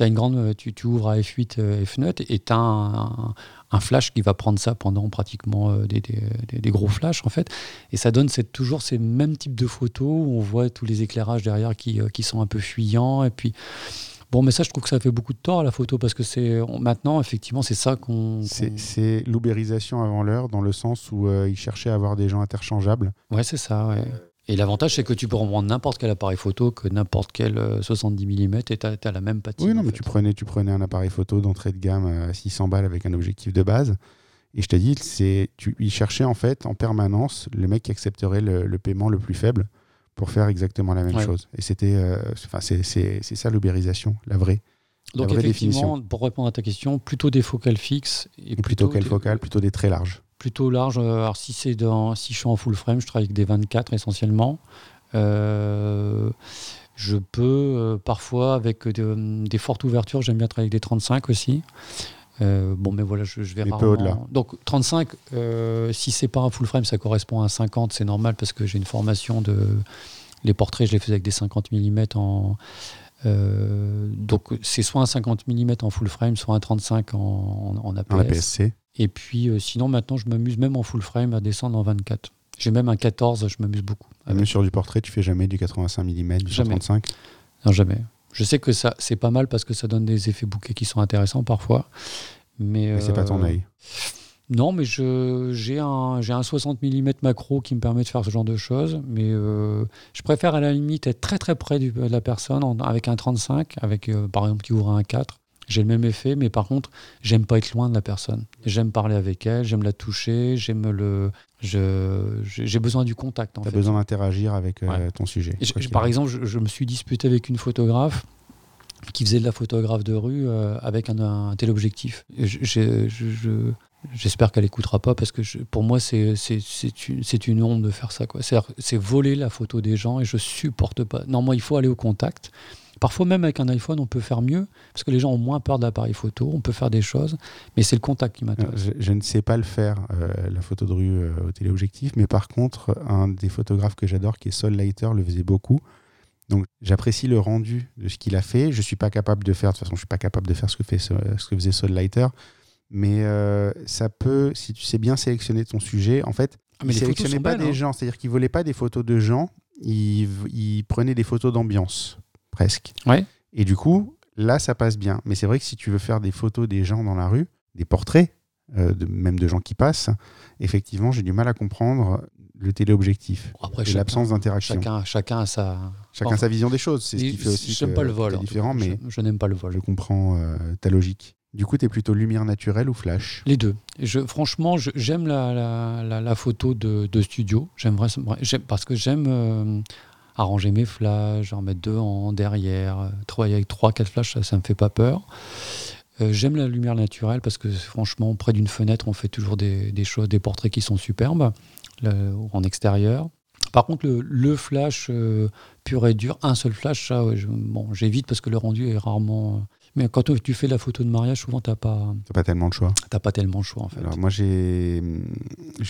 As une grande, tu, tu ouvres à F8, F9 et tu as un, un flash qui va prendre ça pendant pratiquement euh, des, des, gros flashs en fait. Et ça donne cette, toujours ces mêmes types de photos où on voit tous les éclairages derrière qui, euh, qui sont un peu fuyants. Et puis, Bon, mais ça, je trouve que ça fait beaucoup de tort à la photo parce que c'est maintenant, effectivement, c'est ça qu'on. C'est l'ubérisation avant l'heure, dans le sens où euh, ils cherchaient à avoir des gens interchangeables. Ouais, c'est ça, ouais. Et l'avantage, c'est que tu peux prendre n'importe quel appareil photo, que n'importe quel 70 mm, et tu as, la même patine. Oui, non, mais tu prenais, tu prenais un appareil photo d'entrée de gamme à 600 balles avec un objectif de base. Et je dis, c'est, tu, ils cherchaient en fait en permanence le mec qui accepterait le, paiement le plus faible pour faire exactement la même chose. Et c'était, euh, c'est, ça l'ubérisation, la vraie. Donc effectivement, pour répondre à ta question, plutôt des focales fixes. Et plutôt, quelles focales Plutôt des très larges plutôt large. Euh, alors si c'est dans, si je suis en full frame, je travaille avec des 24 essentiellement. Euh, je peux euh, parfois avec des fortes ouvertures, j'aime bien travailler avec des 35 aussi. Euh, bon, mais voilà, je, je vais Mais peu rarement- au-delà. Donc 35, euh, si c'est pas un full frame, ça correspond à 50, c'est normal parce que j'ai une formation de. Les portraits, je les faisais avec des 50 mm en. Euh, donc c'est soit un 50 mm en full frame, soit un 35 en, en, en APS. Dans la PSC. Et puis euh, sinon, maintenant, je m'amuse même en full frame à descendre en 24. J'ai même un 14, je m'amuse beaucoup. Même sur du portrait, tu fais jamais du 85 mm, du Jamais. 135. Non, jamais. Je sais que ça, c'est pas mal parce que ça donne des effets bokeh qui sont intéressants parfois. Mais, Mais c'est pas ton euh, œil. Non, mais j'ai, un, un 60 mm macro qui me permet de faire ce genre de choses. Mais euh, je préfère à la limite être très très près du- de la personne en- avec un 35, avec euh, par exemple qui ouvre un 4. J'ai le même effet, mais par contre, j'aime pas être loin de la personne. J'aime parler avec elle, j'aime la toucher, j'aime le. J'ai besoin du contact. Tu as fait. besoin d'interagir avec euh, Ouais. ton sujet. Je- je- par exemple, je, je me suis disputé avec une photographe qui faisait de la photographe de rue euh, avec un, je- je- je- J'espère qu'elle écoutera pas parce que pour moi c'est une, une honte de faire ça. C'est voler la photo des gens et je supporte pas. Normalement il faut aller au contact. Parfois même avec un iPhone on peut faire mieux parce que les gens ont moins peur de l'appareil photo, on peut faire des choses, mais c'est le contact qui Euh, m'intéresse. Je, je ne sais pas le faire, euh, la photo de rue euh, au téléobjectif, mais par contre, un des photographes que j'adore, qui est Sol Leiter, le faisait beaucoup. Donc j'apprécie le rendu de ce qu'il a fait. Je suis pas capable de faire, de toute façon, je suis pas capable de faire ce que, fait, ce que faisait Sol Leiter. Mais euh, ça peut, si tu sais bien sélectionner ton sujet, en fait, Ah, mais pas belles, des hein. gens, c'est-à-dire qu'il volait pas des photos de gens, il, il prenait des photos d'ambiance, presque. Ouais. Et du coup, là, ça passe bien. Mais c'est vrai que si tu veux faire des photos des gens dans la rue, des portraits, euh, de, même de gens qui passent, effectivement, j'ai du mal à comprendre le téléobjectif Après et chacun- l'absence d'interaction. Chacun, Chacun, chacun a sa. Enfin, sa vision des choses. C'est ce qui fait aussi J'aime que pas le vol. différent, mais je, je n'aime pas le vol. je comprends euh, ta logique. Du coup, tu es plutôt lumière naturelle ou flash? Les deux. Je, franchement, j'aime la, photo de, studio. Parce que j'aime euh, arranger mes flashs, en mettre deux en derrière, euh, travailler avec trois, quatre flashs, ça, ça me fait pas peur. Euh, j'aime la lumière naturelle parce que franchement, près d'une fenêtre, on fait toujours des, choses, des portraits qui sont superbes en extérieur. Par contre, le, flash pur et dur, un seul flash, ça, bon, j'évite parce que le rendu est rarement. Mais quand tu fais la photo de mariage, souvent, t'as pas, T'as pas tellement de choix. t'as pas tellement le choix en fait. Alors moi, j'ai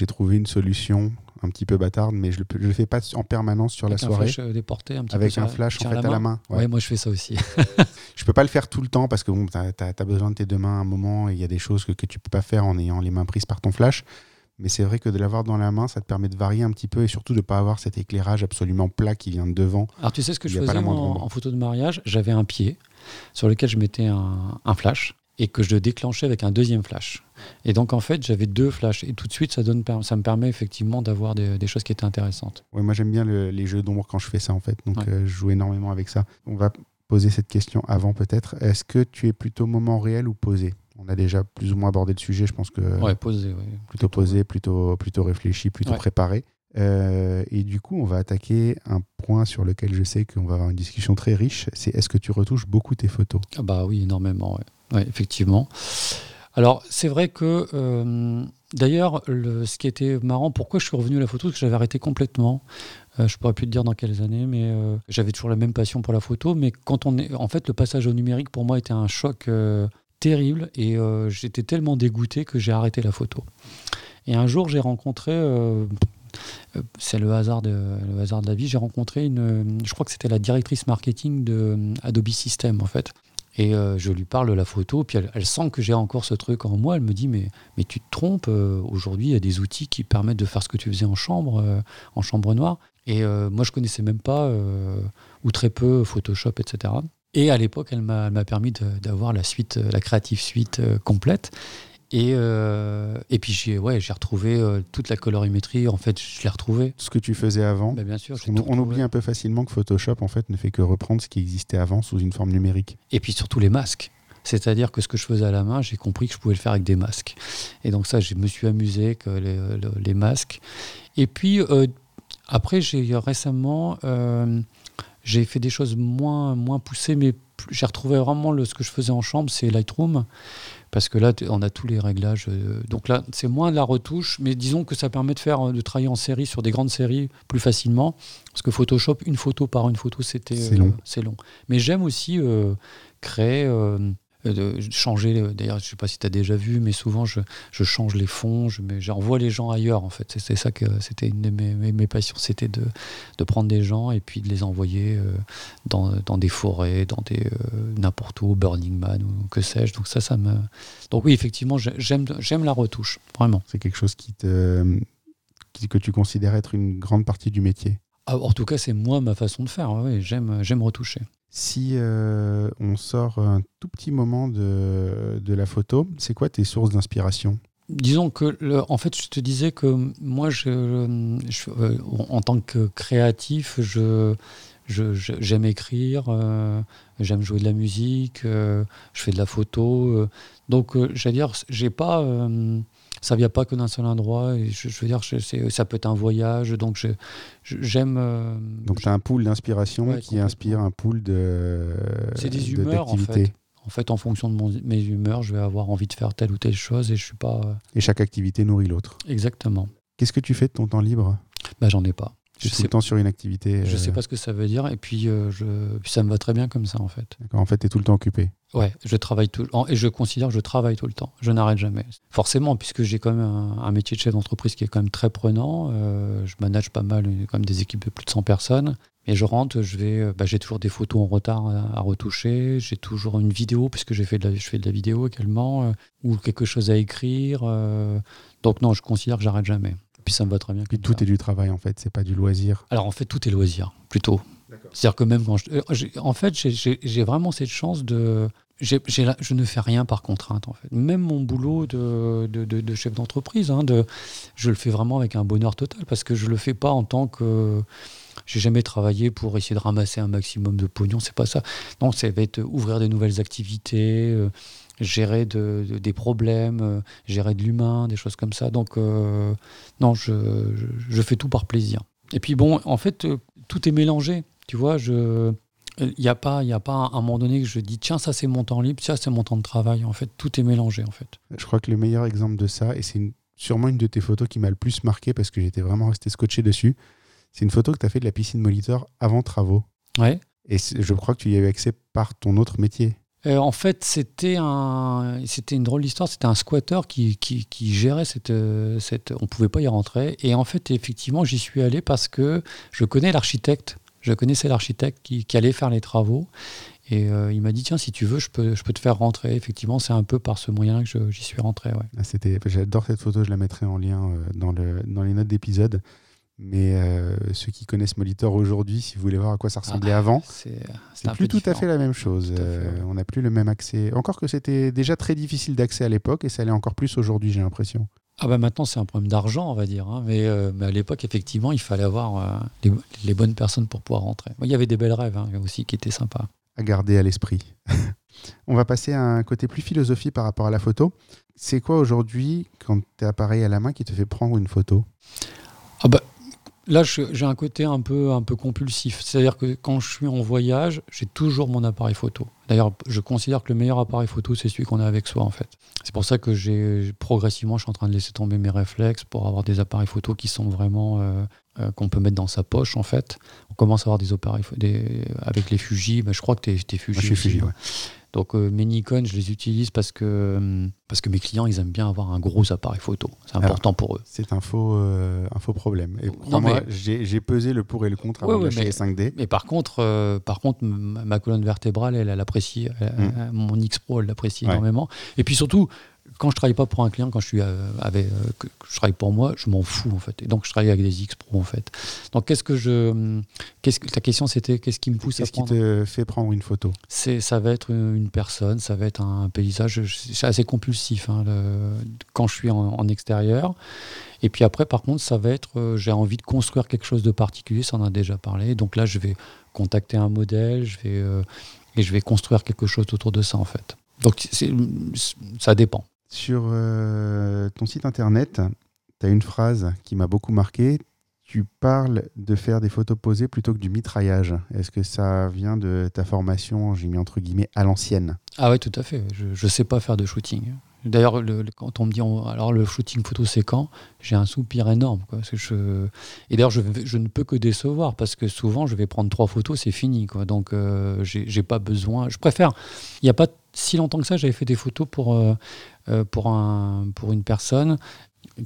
trouvé une solution un petit peu bâtarde, mais je le, je le fais pas en permanence sur Avec la un soirée. flash euh, déporté un petit peu Avec un la- flash en fait à la main. Ouais. Ouais. moi je fais ça aussi. (laughs) Je peux pas le faire tout le temps parce que bon, tu as, besoin de tes deux mains à un moment et il y a des choses que, que tu peux pas faire en ayant les mains prises par ton flash. Mais c'est vrai que de l'avoir dans la main, ça te permet de varier un petit peu et surtout de pas avoir cet éclairage absolument plat qui vient de devant. Alors tu sais ce que je faisais en, en photo de mariage? J'avais un pied sur lequel je mettais un, un flash et que je déclenchais avec un deuxième flash. Et donc en fait j'avais deux flashs et tout de suite ça, donne, ça me permet effectivement d'avoir des, des choses qui étaient intéressantes. Ouais, moi j'aime bien le- les jeux d'ombre quand je fais ça en fait, donc Ouais. euh, je joue énormément avec ça. On va poser cette question avant peut-être. Est-ce que tu es plutôt moment réel ou posé? On a déjà plus ou moins abordé le sujet, je pense que Ouais, posé. ouais. plutôt posé, plutôt, plutôt réfléchi, plutôt préparé. Euh, et du coup, on va attaquer un point sur lequel je sais qu'on va avoir une discussion très riche. C'est est-ce que tu retouches beaucoup tes photos? Ah bah oui, énormément, ouais. Ouais, effectivement. Alors, c'est vrai que, euh, d'ailleurs, le- ce qui était marrant, pourquoi je suis revenu à la photo, c'est que j'avais arrêté complètement. Euh, je pourrais plus te dire dans quelles années, mais euh, j'avais toujours la même passion pour la photo. Mais quand on est, en fait, le passage au numérique pour moi était un choc terrible et j'étais tellement dégoûté que j'ai arrêté la photo. Et un jour, j'ai rencontré, c'est le hasard de le hasard de la vie, j'ai rencontré une, euh, je crois que c'était la directrice marketing de euh, Adobe System en fait. Et euh, je lui parle de la photo, puis elle, sent que j'ai encore ce truc en moi. Elle me dit Mais, mais tu te trompes, euh, aujourd'hui il y a des outils qui permettent de faire ce que tu faisais en chambre, euh, en chambre noire. Et euh, moi je connaissais même pas, euh, ou très peu, Photoshop, etc. Et à l'époque, elle m'a permis d'avoir la suite, euh, la Creative Suite euh, complète. Et, euh, et puis j'ai ouais, retrouvé euh, toute la colorimétrie, en fait, je l'ai retrouvée. Ce que tu faisais avant Bah, bien sûr, on, oublie un peu facilement que Photoshop en fait ne fait que reprendre ce qui existait avant sous une forme numérique. Et puis surtout les masques. C'est-à-dire que ce que je faisais à la main, j'ai compris que je pouvais le faire avec des masques. Et donc ça, je me suis amusé avec euh, les, le- les masques. Et puis euh, après, j'ai récemment, j'ai fait des choses moins, moins poussées, mais j'ai retrouvé vraiment le, ce que je faisais en chambre, c'est Lightroom. Parce que là, on a tous les réglages. euh, donc là, c'est moins de la retouche, mais disons que ça permet de faire, euh, de travailler en série sur des grandes séries plus facilement. Parce que Photoshop, une photo par une photo, c'était C'est euh, long. long. Mais j'aime aussi euh, créer. euh, de changer. D'ailleurs, je sais pas si tu as déjà vu, mais souvent je, je change les fonds, j'envoie les gens ailleurs en fait. C'est ça que c'était une de mes, mes- mes passions, c'était de, de prendre des gens et puis de les envoyer euh, dans, dans des forêts, dans des euh, n'importe où, Burning Man ou que sais-je. Donc ça, ça me. Donc oui, effectivement, j'ai- j'aime j'aime la retouche, vraiment. C'est quelque chose qui te, qui- que tu considères être une grande partie du métier? Ah, en tout cas, c'est moi ma façon de faire. Oui, j'aime j'aime retoucher. Si euh, on sort un tout petit moment de, de la photo, c'est quoi tes sources d'inspiration? Disons que, en fait, je te disais que moi, euh, en tant que créatif, je, j'aime écrire, euh, j'aime jouer de la musique, je fais de la photo. donc, j'allais dire, j'ai pas, ça vient pas que d'un seul endroit. Et je, je veux dire, je- ça peut être un voyage. Donc, j'aime. euh, Donc tu as un pool d'inspiration Ouais, qui inspire un pool de C'est des de- humeurs, en fait. En fait, en fonction de mon- mes humeurs, je vais avoir envie de faire telle ou telle chose et je suis pas euh, Et chaque activité nourrit l'autre. exactement. Qu'est-ce que tu fais de ton temps libre? Bah, j'en ai pas. Je tout sais le temps sur une activité. Je euh, sais pas ce que ça veut dire et puis, euh, je, puis ça me va très bien comme ça en fait. D'accord, en fait, tu es tout le temps occupé. Ouais, je travaille tout et je considère que je travaille tout le temps. Je n'arrête jamais. Forcément, puisque j'ai quand même un, un métier de chef d'entreprise qui est quand même très prenant. euh, je manage pas mal, euh, quand même des équipes de plus de 100 personnes. Et je rentre, je vais, euh, bah, j'ai toujours des photos en retard à, à retoucher. J'ai toujours une vidéo puisque j'ai fait de la, je fais de la vidéo également euh, ou quelque chose à écrire. euh, donc non, je considère que j'arrête jamais. Puis ça me va très bien. Puis tout ça. est du travail, en fait. C'est pas du loisir. Alors en fait, tout est loisir, plutôt. C'est-à-dire que même quand je... euh, En fait, j'ai- vraiment cette chance de... j'ai la- je ne fais rien par contrainte, en fait. Même mon boulot de, de- de- chef d'entreprise, hein, je le fais vraiment avec un bonheur total, parce que je le fais pas en tant que... J'ai jamais travaillé pour essayer de ramasser un maximum de pognon, c'est pas ça. Non, ça va être ouvrir des nouvelles activités, euh, gérer de- de- des problèmes, euh, gérer de l'humain, des choses comme ça. Donc, euh, non, je, je, fais tout par plaisir. Et puis bon, en fait, tout est mélangé. Tu vois, je. Il n'y a pas, il y a pas un moment donné que je dis tiens ça c'est mon temps libre, tiens c'est mon temps de travail. En fait, tout est mélangé en fait. Je crois que le meilleur exemple de ça, et c'est sûrement une de tes photos qui m'a le plus marqué parce que j'étais vraiment resté scotché dessus, c'est une photo que tu as fait de la piscine Molitor avant travaux. Ouais. Et je crois que tu y avais accès par ton autre métier. Euh, en fait, c'était un, c'était une drôle d'histoire. C'était un squatter qui, qui, qui gérait cette, cette. On pouvait pas y rentrer. Et en fait, effectivement, j'y suis allé parce que je connais l'architecte. Je connaissais l'architecte qui, qui allait faire les travaux. Et euh, il m'a dit tiens, si tu veux, je peux, je peux te faire rentrer. Effectivement, c'est un peu par ce moyen que j'y suis rentré. Ouais. Ah, C'était, j'adore cette photo, je la mettrai en lien euh, dans, le, dans les notes d'épisode. Mais euh, ceux qui connaissent Molitor aujourd'hui, si vous voulez voir à quoi ça ressemblait avant, C'est, plus tout à fait la même chose. Fait, ouais. On n'a plus le même accès. Encore que c'était déjà très difficile d'accès à l'époque et ça l'est encore plus aujourd'hui, j'ai l'impression. Ah bah maintenant c'est un problème d'argent on va dire, hein. mais, euh, mais à l'époque effectivement il fallait avoir euh, les, les bonnes personnes pour pouvoir rentrer. Il y avait des belles rêves hein, aussi qui étaient sympas. à garder à l'esprit. (laughs) On va passer à un côté plus philosophie par rapport à la photo. C'est quoi aujourd'hui, quand tu es appareil à la main, qui te fait prendre une photo? Ah bah, là j'ai un côté un peu, un peu compulsif, c'est-à-dire que quand je suis en voyage j'ai toujours mon appareil photo. D'ailleurs je considère que le meilleur appareil photo c'est celui qu'on a avec soi en fait. C'est pour ça que j'ai progressivement je suis en train de laisser tomber mes réflexes pour avoir des appareils photo qui sont vraiment euh, euh, qu'on peut mettre dans sa poche en fait. On commence à avoir des appareils des, avec les Fuji, bah, je crois que tu es, Fuji. Moi, je suis aussi, Fuji, hein. ouais. Donc euh, mes Nikon, je les utilise parce que, hum, parce que mes clients, ils aiment bien avoir un gros appareil photo. C'est Alors, important pour eux. C'est un faux, euh, un faux problème. Et Non, crois-moi, mais- j'ai pesé le pour et le contre avant Ouais, de ouais, lâcher mais- les 5D. Mais par contre, euh, par contre ma colonne vertébrale, elle, elle apprécie, elle- Mm. mon X Pro, elle l'apprécie Ouais. énormément. Et puis surtout, quand je travaille pas pour un client, quand je suis euh, avec, euh, que je travaille pour moi, je m'en fous en fait. Et donc je travaille avec des X Pro en fait. Donc qu'est-ce que je, hum, qu'est-ce que ta question c'était, qu'est-ce qui me pousse à Qu'est-ce qui prendre te fait prendre une photo? C'est, ça va être une personne, ça va être un paysage. C'est assez compulsif hein, le- quand je suis en, en extérieur. Et puis après, par contre, ça va être, euh, j'ai envie de construire quelque chose de particulier, ça en a déjà parlé. Donc là, je vais contacter un modèle, je vais, euh, et je vais construire quelque chose autour de ça en fait. Donc ça dépend. Sur euh, ton site internet, tu as une phrase qui m'a beaucoup marqué. Tu parles de faire des photos posées plutôt que du mitraillage. Est-ce que ça vient de ta formation, j'ai mis entre guillemets, à l'ancienne? Ah oui, tout à fait. Je ne sais pas faire de shooting. D'ailleurs, le- le- quand on me dit alors le shooting photo c'est quand, j'ai un soupir énorme. Et d'ailleurs, je, ne peux que décevoir parce que souvent je vais prendre trois photos, c'est fini. Quoi. Donc, euh, j'ai pas besoin. Je préfère. Il y a pas. Si longtemps que ça, j'avais fait des photos pour, euh, euh, pour, un, pour une personne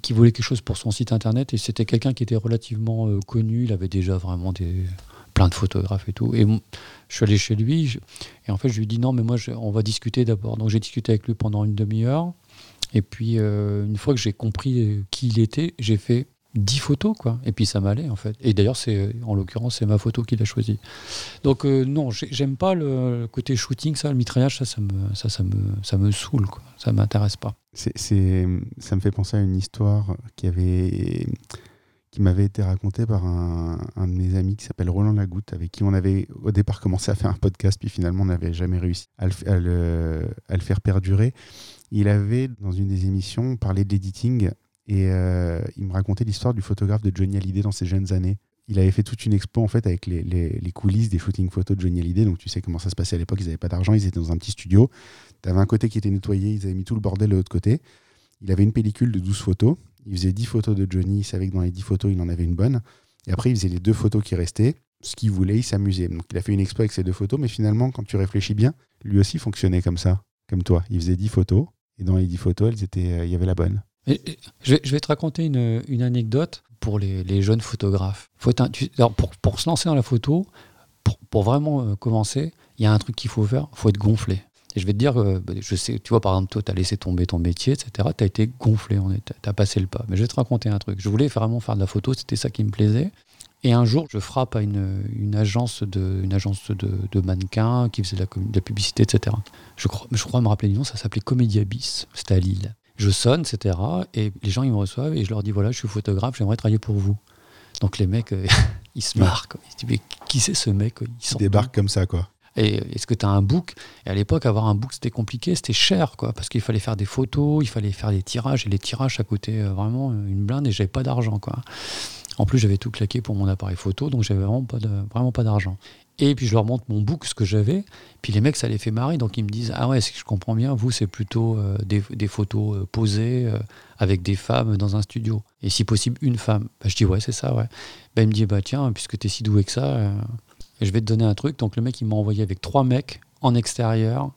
qui voulait quelque chose pour son site internet et c'était quelqu'un qui était relativement euh, connu. Il avait déjà vraiment des, plein de photographes et tout. Et je suis allé chez lui et en fait, je lui ai dit non, mais moi, on va discuter d'abord. Donc, j'ai discuté avec lui pendant une demi-heure. Et puis, une fois que j'ai compris qui il était, j'ai fait 10 photos, quoi. Et puis, ça m'allait, en fait. Et d'ailleurs, c'est, en l'occurrence, c'est ma photo qu'il a choisie. Donc, euh, non, j'ai- j'aime pas le côté shooting, ça, le mitraillage, ça, ça me, ça, ça me, ça me saoule, quoi. Ça m'intéresse pas. C'est, ça me fait penser à une histoire qui avait qui m'avait été racontée par un, de mes amis qui s'appelle Roland Lagoutte, avec qui on avait au départ commencé à faire un podcast, puis finalement on n'avait jamais réussi à le, à le- faire perdurer. Il avait, dans une des émissions, parlé de l'editing, et euh, il me racontait l'histoire du photographe de Johnny Hallyday dans ses jeunes années. Il avait fait toute une expo en fait avec les, coulisses des shooting photos de Johnny Hallyday. Donc tu sais comment ça se passait à l'époque, ils n'avaient pas d'argent, ils étaient dans un petit studio. Tu avais un côté qui était nettoyé, ils avaient mis tout le bordel de l'autre côté. Il avait une pellicule de 12 photos. Il faisait 10 photos de Johnny, il savait que dans les 10 photos, il en avait une bonne. Et après, il faisait les deux photos qui restaient. Ce qu'il voulait, il s'amusait. Donc il a fait une expo avec ces deux photos, mais finalement, quand tu réfléchis bien, lui aussi fonctionnait comme ça, comme toi. Il faisait 10 photos, et dans les 10 photos, elles étaient, euh, il y avait la bonne. Je, vais, te raconter une, anecdote pour les, jeunes photographes. Pour, se lancer dans la photo, pour, vraiment euh, commencer, il y a un truc qu'il faut faire, il faut être gonflé. Et je vais te dire, euh, bah, je sais, tu vois, par exemple, toi, tu as laissé tomber ton métier, etc. Tu as été gonflé, tu as passé le pas. Mais je vais te raconter un truc. Je voulais vraiment faire de la photo, c'était ça qui me plaisait. Et un jour, je frappe à une, agence, de, agence de, mannequins qui faisait de la, commu- de la publicité, etc. Je crois, je crois me rappeler du nom, ça s'appelait Comédia Bis. C'était à Lille. Je sonne, etc. Et les gens, ils me reçoivent et je leur dis voilà, je suis photographe, j'aimerais travailler pour vous. Donc les mecs, euh, (laughs) ils se marrent. quoi. Ils se disent mais qui c'est ce mec quoi? Ils Il sortent débarque comme ça, quoi. et est-ce que tu as un book? Et à l'époque, avoir un book, c'était compliqué, c'était cher, quoi, parce qu'il fallait faire des photos, il fallait faire des tirages, et les tirages, ça coûtait euh, vraiment une blinde, et j'avais pas d'argent, quoi. En plus, j'avais tout claqué pour mon appareil photo, donc j'avais vraiment pas de- vraiment pas d'argent. Et puis je leur montre mon book, ce que j'avais, puis les mecs, ça les fait marrer, donc ils me disent Ah ouais, si je comprends bien, vous, c'est plutôt euh, des, photos euh, posées euh, avec des femmes dans un studio, et si possible, une femme. Bah, je dis Ouais, c'est ça, ouais. Bah, il me dit Bah tiens, puisque tu es si doué que ça. je vais te donner un truc. Donc le mec, il m'a envoyé avec trois mecs en extérieur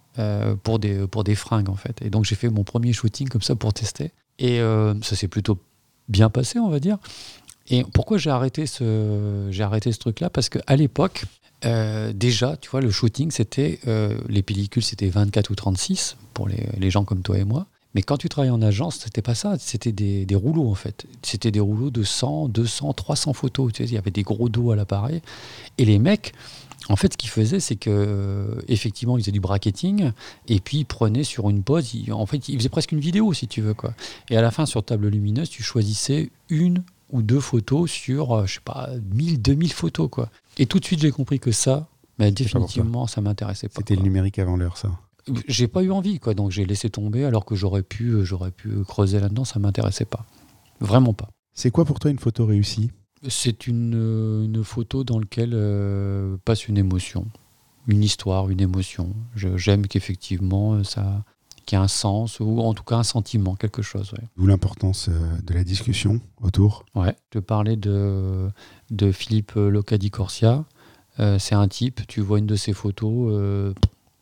pour, des, pour des fringues, en fait. Et donc j'ai fait mon premier shooting comme ça pour tester. Et ça s'est plutôt bien passé, on va dire. Et pourquoi j'ai arrêté ce, j'ai arrêté ce truc-là? Parce qu'à l'époque, euh, déjà, tu vois, le shooting, c'était euh, les pellicules, c'était 24 ou 36 pour les, gens comme toi et moi. Mais quand tu travaillais en agence, c'était pas ça, c'était des, rouleaux en fait. C'était des rouleaux de 100, 200, 300 photos. Tu sais, il y avait des gros dos à l'appareil. Et les mecs, en fait, ce qu'ils faisaient, c'est que euh, effectivement, ils faisaient du bracketing et puis ils prenaient sur une pause. en fait, ils faisaient presque une vidéo, si tu veux quoi. Et à la fin, sur table lumineuse, tu choisissais une ou deux photos sur, euh, je sais pas, 1000, 2000 photos quoi. Et tout de suite, j'ai compris que ça, toi. définitivement, ça m'intéressait pas. C'était le numérique avant l'heure, ça. J'ai pas eu envie, quoi. Donc j'ai laissé tomber, alors que j'aurais pu, euh, j'aurais pu creuser là-dedans. Ça m'intéressait pas, vraiment pas. C'est quoi pour toi une photo réussie? C'est une, euh, une photo dans laquelle euh, passe une émotion, une histoire, une émotion. J'aime qu'effectivement ça, qu'il y ait un sens ou en tout cas un sentiment, quelque chose. Ouais. D'où l'importance euh, de la discussion autour. Ouais. Je parlais de, de Philippe Locadi Corsia. Euh, c'est un type, tu vois une de ses photos, euh,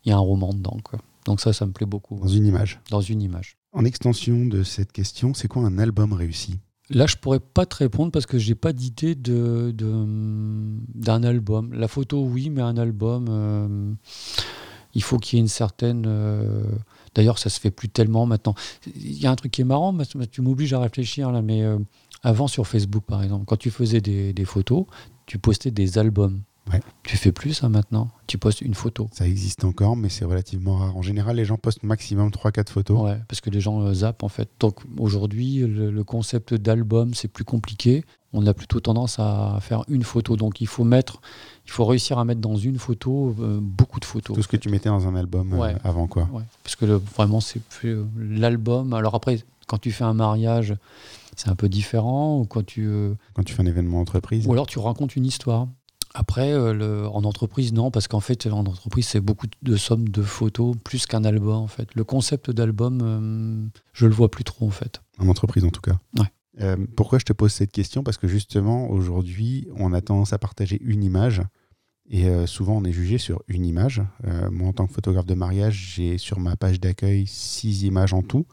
il y a un roman dedans. Quoi. Donc ça, ça me plaît beaucoup. Dans une image. Dans une image. En extension de cette question, c'est quoi un album réussi? Là, je pourrais pas te répondre parce que j'ai pas d'idée de, de- d'un album. La photo, oui, mais un album, euh, il faut qu'il y ait une certaine. D'ailleurs, ça se fait plus tellement maintenant. Il y a un truc qui est marrant, tu m'obliges à réfléchir là, mais euh, avant sur Facebook, par exemple, quand tu faisais des photos, tu postais des albums. Ouais. Tu fais plus ça maintenant? Tu postes une photo? Ça existe encore, mais c'est relativement rare. En général, les gens postent maximum 3-4 photos. Ouais, parce que les gens euh, zappent en fait. Donc aujourd'hui, le, le concept d'album, c'est plus compliqué. On a plutôt tendance à faire une photo. Donc il faut mettre, il faut réussir à mettre dans une photo euh, beaucoup de photos. Tout ce que tu mettais dans un album euh, avant quoi. Ouais, parce que le- vraiment, c'est l'album. Alors après, quand tu fais un mariage, c'est un peu différent. Ou quand tu, Quand tu fais un événement entreprise. ou alors tu racontes une histoire. Après, euh, le- en entreprise, non, parce qu'en fait, en entreprise, c'est beaucoup de sommes de photos plus qu'un album, en fait. Le concept d'album, euh, je le vois plus trop, en fait. En entreprise en tout cas. Ouais. Euh, pourquoi je te pose cette question? Parce que justement, aujourd'hui, on a tendance à partager une image Et souvent, on est jugé sur une image. Moi, en tant que photographe de mariage, j'ai sur ma page d'accueil six images en tout.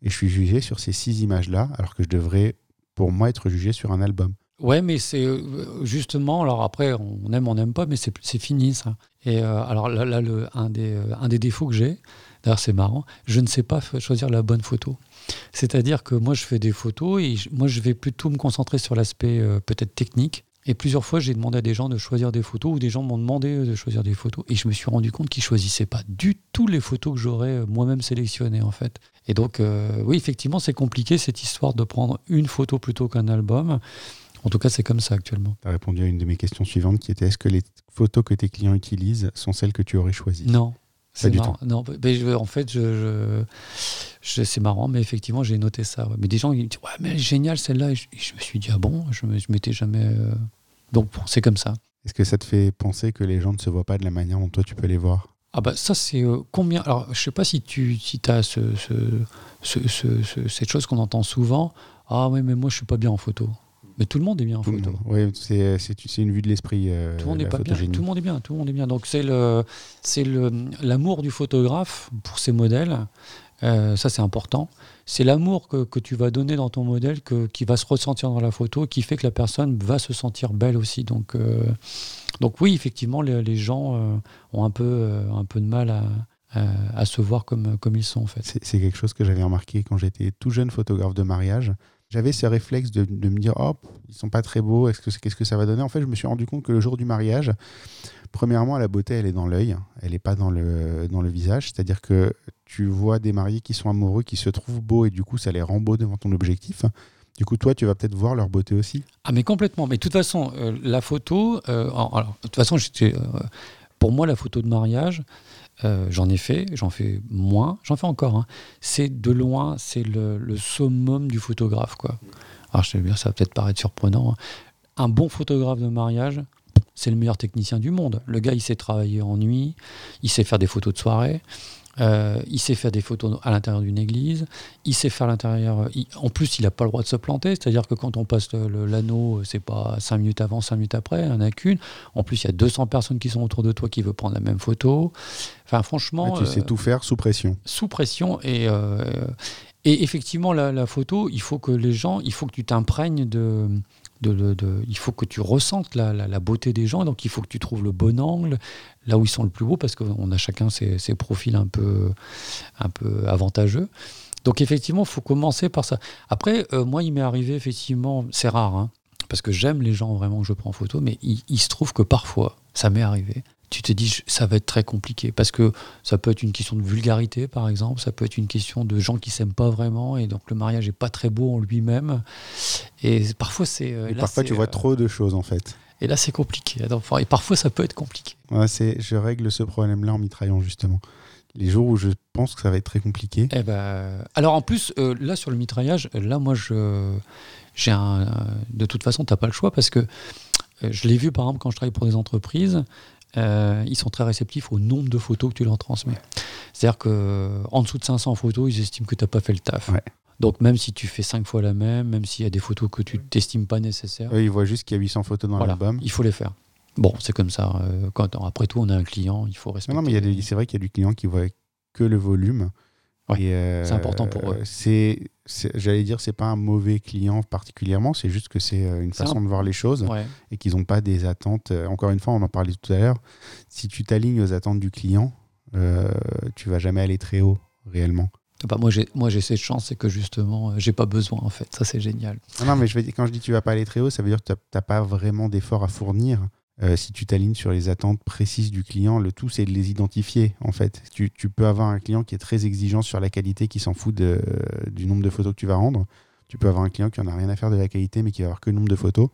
Et je suis jugé sur ces six images-là, alors que je devrais, pour moi, être jugé sur un album. Ouais, mais c'est euh, justement, alors après, on aime, on n'aime pas, mais c'est fini ça. Et euh, alors là, euh, un des défauts que j'ai, d'ailleurs c'est marrant, je ne sais pas choisir la bonne photo. C'est-à-dire que moi je fais des photos et moi je vais plutôt me concentrer sur l'aspect peut-être technique. Et plusieurs fois, j'ai demandé à des gens de choisir des photos ou des gens m'ont demandé de choisir des photos. Et je me suis rendu compte qu'ils choisissaient pas du tout les photos que j'aurais moi-même sélectionnées en fait. Et donc, oui, effectivement, c'est compliqué cette histoire de prendre une photo plutôt qu'un album. En tout cas, c'est comme ça actuellement. Tu as répondu à une de mes questions suivantes qui était est-ce que les photos que tes clients utilisent sont celles que tu aurais choisies? Non. C'est du marrant. Non, mais je- en fait, je, je- je- c'est marrant, mais effectivement, j'ai noté ça. ouais. Mais des gens ils me disent Ouais, mais géniale celle-là. Et je, et je me suis dit Ah bon? Je je m'étais jamais. euh, Donc, bon, c'est comme ça. Est-ce que ça te fait penser que les gens ne se voient pas de la manière dont toi tu peux les voir? Ah bah ça c'est euh, combien alors je sais pas si tu si as ce, ce, ce- ce- ce- cette chose qu'on entend souvent ah oui mais moi je suis pas bien en photo mais tout le monde est bien en Tout photo. Ouais, c'est une vue de l'esprit. euh, tout le monde la n'est pas bien tout le monde est bien tout le monde est bien donc c'est le c'est le l'amour du photographe pour ses modèles Euh, ça c'est important c'est l'amour que, que tu vas donner dans ton modèle que, qui va se ressentir dans la photo qui fait que la personne va se sentir belle aussi donc euh, donc oui effectivement les, les gens ont un peu un peu de mal à, à, à se voir comme comme ils sont en fait c'est quelque chose que j'avais remarqué quand j'étais tout jeune photographe de mariage. J'avais ce réflexe de, de me dire, oh, ils sont pas très beaux, est-ce que qu'est-ce que ça va donner? En fait, je me suis rendu compte que le jour du mariage, premièrement, la beauté, elle est dans l'œil, elle n'est pas dans le, dans le visage. C'est-à-dire que tu vois des mariés qui sont amoureux, qui se trouvent beaux, et du coup, ça les rend beaux devant ton objectif. Du coup, toi, tu vas peut-être voir leur beauté aussi. Ah mais complètement. Mais de toute façon, euh, la photo, euh, alors, de toute façon, euh, pour moi, la photo de mariage, euh, j'en ai fait, j'en fais moins, j'en fais encore. hein. C'est de loin, c'est le, summum du photographe, quoi. Alors je sais bien, ça va peut-être paraître surprenant. hein. Un bon photographe de mariage, c'est le meilleur technicien du monde. Le gars, il sait travailler en nuit, il sait faire des photos de soirée. Euh, il sait faire des photos à l'intérieur d'une église, il sait faire l'intérieur. il- En plus, il n'a pas le droit de se planter, c'est-à-dire que quand on passe l'anneau, c'est pas 5 minutes avant, 5 minutes après, il n'y en a qu'une. En plus, il y a 200 personnes qui sont autour de toi qui veulent prendre la même photo. Enfin, franchement, tu sais euh, tout faire sous pression. sous pression et, euh, et effectivement la, la photo il faut que les gens il faut que tu t'imprègnes de, il faut que tu ressentes la, beauté des gens donc il faut que tu trouves le bon angle là où ils sont le plus beaux parce qu'on a chacun ses, profils un peu un peu avantageux. Donc effectivement il faut commencer par ça. Après euh, moi il m'est arrivé effectivement c'est rare hein, parce que j'aime les gens vraiment que je prends en photo mais il se trouve que parfois ça m'est arrivé tu te dis ça va être très compliqué parce que ça peut être une question de vulgarité, par exemple. Ça peut être une question de gens qui s'aiment pas vraiment et donc le mariage est pas très beau en lui-même. Et parfois c'est. euh, là, parfois, tu vois euh, trop de choses, en fait. Et là c'est compliqué. Et parfois ça peut être compliqué. Ouais, c'est- je règle ce problème-là en mitraillant, justement. Les jours où je pense que ça va être très compliqué, Eh ben, alors en plus euh, là sur le mitraillage, là moi je j'ai un de toute façon t'as pas le choix parce que je l'ai vu par exemple quand je travaille pour des entreprises. Euh, ils sont très réceptifs au nombre de photos que tu leur transmets. C'est-à-dire qu'en dessous de 500 photos, ils estiment que tu n'as pas fait le taf. Ouais. Donc même si tu fais 5 fois la même, même s'il y a des photos que tu t'estimes pas nécessaires, eux, ils voient juste qu'il y a 800 photos dans voilà, l'album. il faut les faire. Bon, c'est comme ça. euh, Quand, après tout, on a un client, il faut Non, respecter. non, mais a des- c'est vrai qu'il y a du client qui voit que le volume. Ouais, Et, euh, c'est important pour eux. C'est, c'est- j'allais dire, c'est pas un mauvais client particulièrement, c'est juste que c'est euh, une C'est façon un- de voir les choses Ouais. et qu'ils n'ont pas des attentes. euh, Encore une fois, on en parlait tout à l'heure. Si tu t'alignes aux attentes du client, euh, tu vas jamais aller très haut réellement. Bah, moi, j'ai, moi, j'ai cette chance, c'est que justement, euh, j'ai pas besoin, en fait. Ça, c'est génial. Non, non, mais je vais, quand je dis tu vas pas aller très haut, ça veut dire que tu n'as pas vraiment d'effort à fournir. Euh, si tu t'alignes sur les attentes précises du client, le tout c'est de les identifier en fait. Tu, peux avoir un client qui est très exigeant sur la qualité, qui s'en fout de- du nombre de photos que tu vas rendre. Tu peux avoir un client qui en a rien à faire de la qualité, mais qui va avoir que le nombre de photos.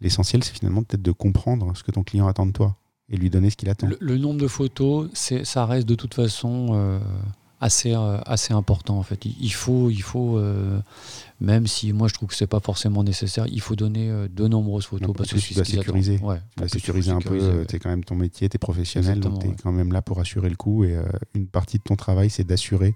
L'essentiel c'est finalement peut-être de comprendre ce que ton client attend de toi et lui donner ce qu'il attend. Le, nombre de photos, ça reste de toute façon euh, assez, euh, assez important, en fait. Il, faut, il faut euh, même si moi, je trouve que c'est pas forcément nécessaire, il faut donner euh, de nombreuses photos. Non, parce que tu dois sécuriser. Ouais, Tu sécuriser un peu, sécuriser, ouais. tu es quand même ton métier, tu es professionnel, donc tu es ouais. quand même là pour assurer le coup. Et euh, une partie de ton travail, c'est d'assurer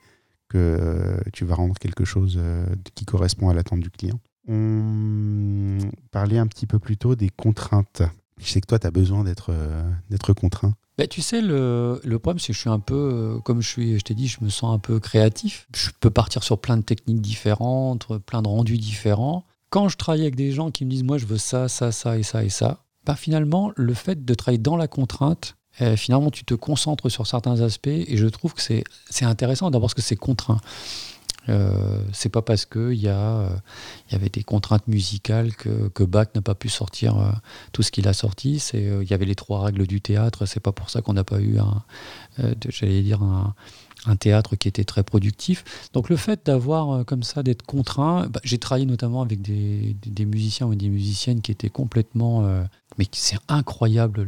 que euh, tu vas rendre quelque chose euh, qui correspond à l'attente du client. On parlait un petit peu plus tôt des contraintes. Je sais que toi, tu as besoin d'être euh, d'être contraint. Bah, tu sais, le, le problème, c'est que je suis un peu, euh, comme je suis, je t'ai dit, je me sens un peu créatif. Je peux partir sur plein de techniques différentes, plein de rendus différents. Quand je travaille avec des gens qui me disent, moi, je veux ça, ça, ça et ça et ça, bah, finalement, le fait de travailler dans la contrainte, euh, finalement, tu te concentres sur certains aspects et je trouve que c'est intéressant d'abord parce que c'est contraint. Euh, c'est pas parce qu'il y, euh, y avait des contraintes musicales que, Bach n'a pas pu sortir euh, tout ce qu'il a sorti. Il y avait les trois règles du théâtre. C'est pas pour ça qu'on n'a pas eu un, j'allais dire un, théâtre qui était très productif. Donc le fait d'avoir comme ça d'être contraint, bah, j'ai travaillé notamment avec des, des, musiciens ou des musiciennes qui étaient complètement, mais c'est incroyable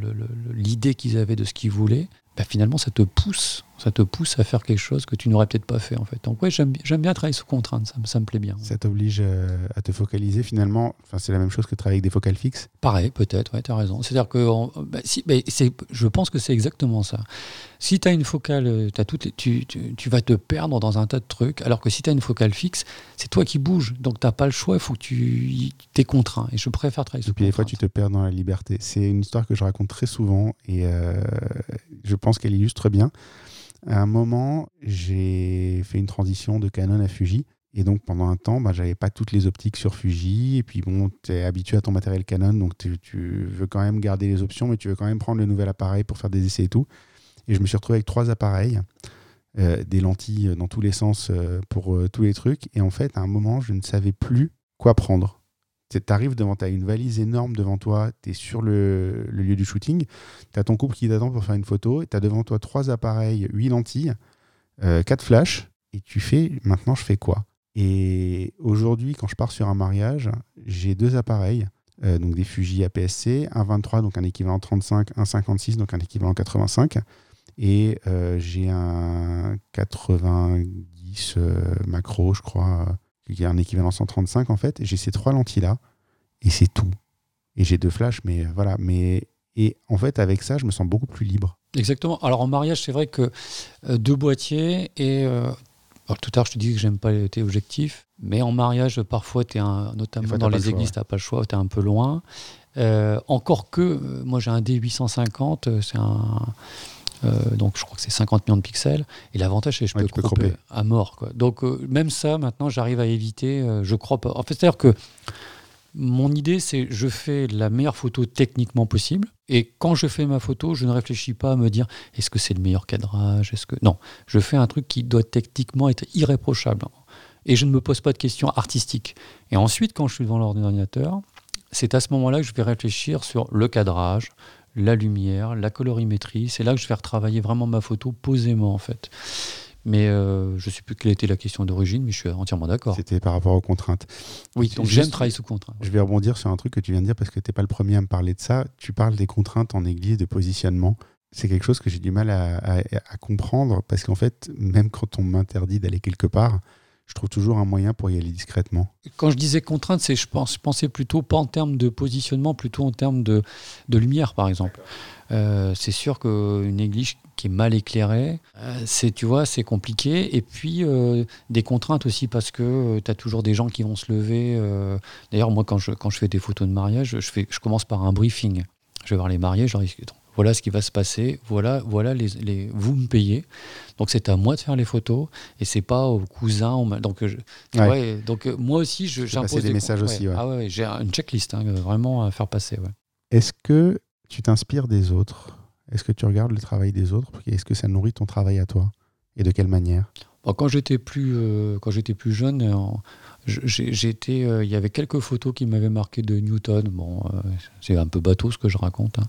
l'idée qu'ils avaient de ce qu'ils voulaient. Bah, finalement, ça te pousse ça te pousse à faire quelque chose que tu n'aurais peut-être pas fait en fait. Donc ouais, j'aime, bien travailler sous contrainte, ça, ça me plaît bien. Ça t'oblige euh, à te focaliser finalement, enfin, c'est la même chose que travailler avec des focales fixes Pareil, peut-être, ouais, tu as raison. C'est-à-dire que bah, si, bah, je pense que c'est exactement ça. Si tu as une focale, euh, as toutes tu, tu, tu, vas te perdre dans un tas de trucs, alors que si tu as une focale fixe, c'est toi qui bouges, donc tu n'as pas le choix, il faut que tu es contraint. Et je préfère travailler sous Et puis des fois, tu te perds dans la liberté. C'est une histoire que je raconte très souvent et euh, je pense qu'elle illustre bien. À un moment, j'ai fait une transition de Canon à Fuji. Et donc, pendant un temps, bah, j'avais pas toutes les optiques sur Fuji. Et puis, bon, tu es habitué à ton matériel Canon, donc tu, veux quand même garder les options, mais tu veux quand même prendre le nouvel appareil pour faire des essais et tout. Et je me suis retrouvé avec trois appareils, euh, des lentilles dans tous les sens euh, pour euh, tous les trucs. Et en fait, à un moment, je ne savais plus quoi prendre. Tu arrives devant, tu as une valise énorme devant toi, tu es sur le, lieu du shooting, tu as ton couple qui t'attend pour faire une photo, tu as devant toi trois appareils, huit lentilles, euh, quatre flashs, et tu fais maintenant je fais quoi? Et aujourd'hui, quand je pars sur un mariage, j'ai deux appareils, euh, donc des Fuji APS-C, un 23, donc un équivalent 35, un 56, donc un équivalent 85, et euh, j'ai un 90 macro, je crois il y a un équivalent 135 en fait. J'ai ces trois lentilles là et c'est tout. Et j'ai deux flashs, mais voilà. Mais et en fait, avec ça, je me sens beaucoup plus libre. Exactement. Alors en mariage, c'est vrai que euh, deux boîtiers et euh, tout à l'heure, je te dis que j'aime pas tes objectifs, mais en mariage, parfois, es un, notamment dans les églises, tu n'as pas le choix, tu es un peu loin. Euh, encore que, moi j'ai un D850, c'est un, euh, donc je crois que c'est 50 millions de pixels. Et l'avantage, c'est que je peux, cropper à mort. Quoi. Donc euh, même ça, maintenant, j'arrive à éviter. Euh, je crois pas. En fait, c'est-à-dire que mon idée, c'est je fais la meilleure photo techniquement possible. Et quand je fais ma photo, je ne réfléchis pas à me dire est-ce que c'est le meilleur cadrage? Est-ce que non Je fais un truc qui doit techniquement être irréprochable. Et je ne me pose pas de questions artistiques. Et ensuite, quand je suis devant l'ordinateur, c'est à ce moment-là que je vais réfléchir sur le cadrage, la lumière, la colorimétrie. C'est là que je vais retravailler vraiment ma photo posément en fait. Mais euh, je ne sais plus quelle était la question d'origine, mais je suis entièrement d'accord. C'était par rapport aux contraintes. Oui, donc j'aime travailler sous contrainte. Je vais rebondir sur un truc que tu viens de dire parce que tu n'es pas le premier à me parler de ça. Tu parles des contraintes en église, de positionnement. C'est quelque chose que j'ai du mal à comprendre parce qu'en fait, même quand on m'interdit d'aller quelque part, je trouve toujours un moyen pour y aller discrètement. Quand je disais contrainte, c'est je, pense, pensais plutôt pas en termes de positionnement, plutôt en termes de, de lumière, par exemple. Euh, c'est sûr qu'une église qui est mal éclairée, euh, c'est tu vois, c'est compliqué. Et puis euh, des contraintes aussi parce que tu as toujours des gens qui vont se lever. D'ailleurs, moi, quand je, quand je fais des photos de mariage, je, fais, je commence par un briefing. Je vais voir les mariés, je leur dis voilà ce qui va se passer, voilà, voilà les, les vous me payez. Donc c'est à moi de faire les photos et c'est pas au cousin. Donc, je, donc euh, moi aussi, j'impose des, des, messages aussi. Ah ouais, j'ai une checklist hein, vraiment à faire passer. Est-ce que tu t'inspires des autres? Est-ce que tu regardes le travail des autres? Est-ce que ça nourrit ton travail à toi? Et de quelle manière? Quand j'étais plus, euh, quand j'étais plus jeune, euh, j'étais, il y avait quelques photos qui m'avaient marqué de Newton. Bon, c'est un peu bateau ce que je raconte. Hein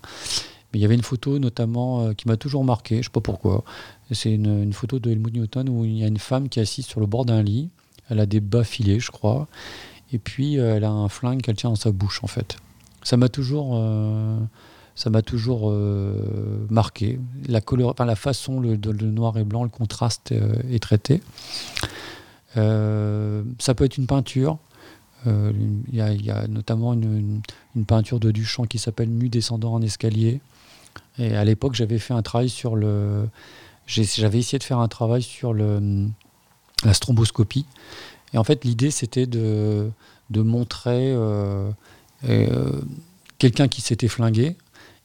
il y avait une photo notamment euh, qui m'a toujours marqué, je ne sais pas pourquoi. C'est une, photo de Helmut Newton où il y a une femme qui est assise sur le bord d'un lit. Elle a des bas filés, je crois. Et puis euh, elle a un flingue qu'elle tient dans sa bouche, en fait. Ça m'a toujours, euh, ça m'a toujours marqué. La, couleur, enfin, la façon, le, le, noir et blanc, le contraste est traité. ça peut être une peinture. Il y, a notamment une, une, peinture de Duchamp qui s'appelle Nu descendant en escalier. Et à l'époque, j'avais fait un travail sur le. J'avais essayé de faire un travail sur la stromboscopie. Et en fait, l'idée, c'était de, de montrer euh, euh, quelqu'un qui s'était flingué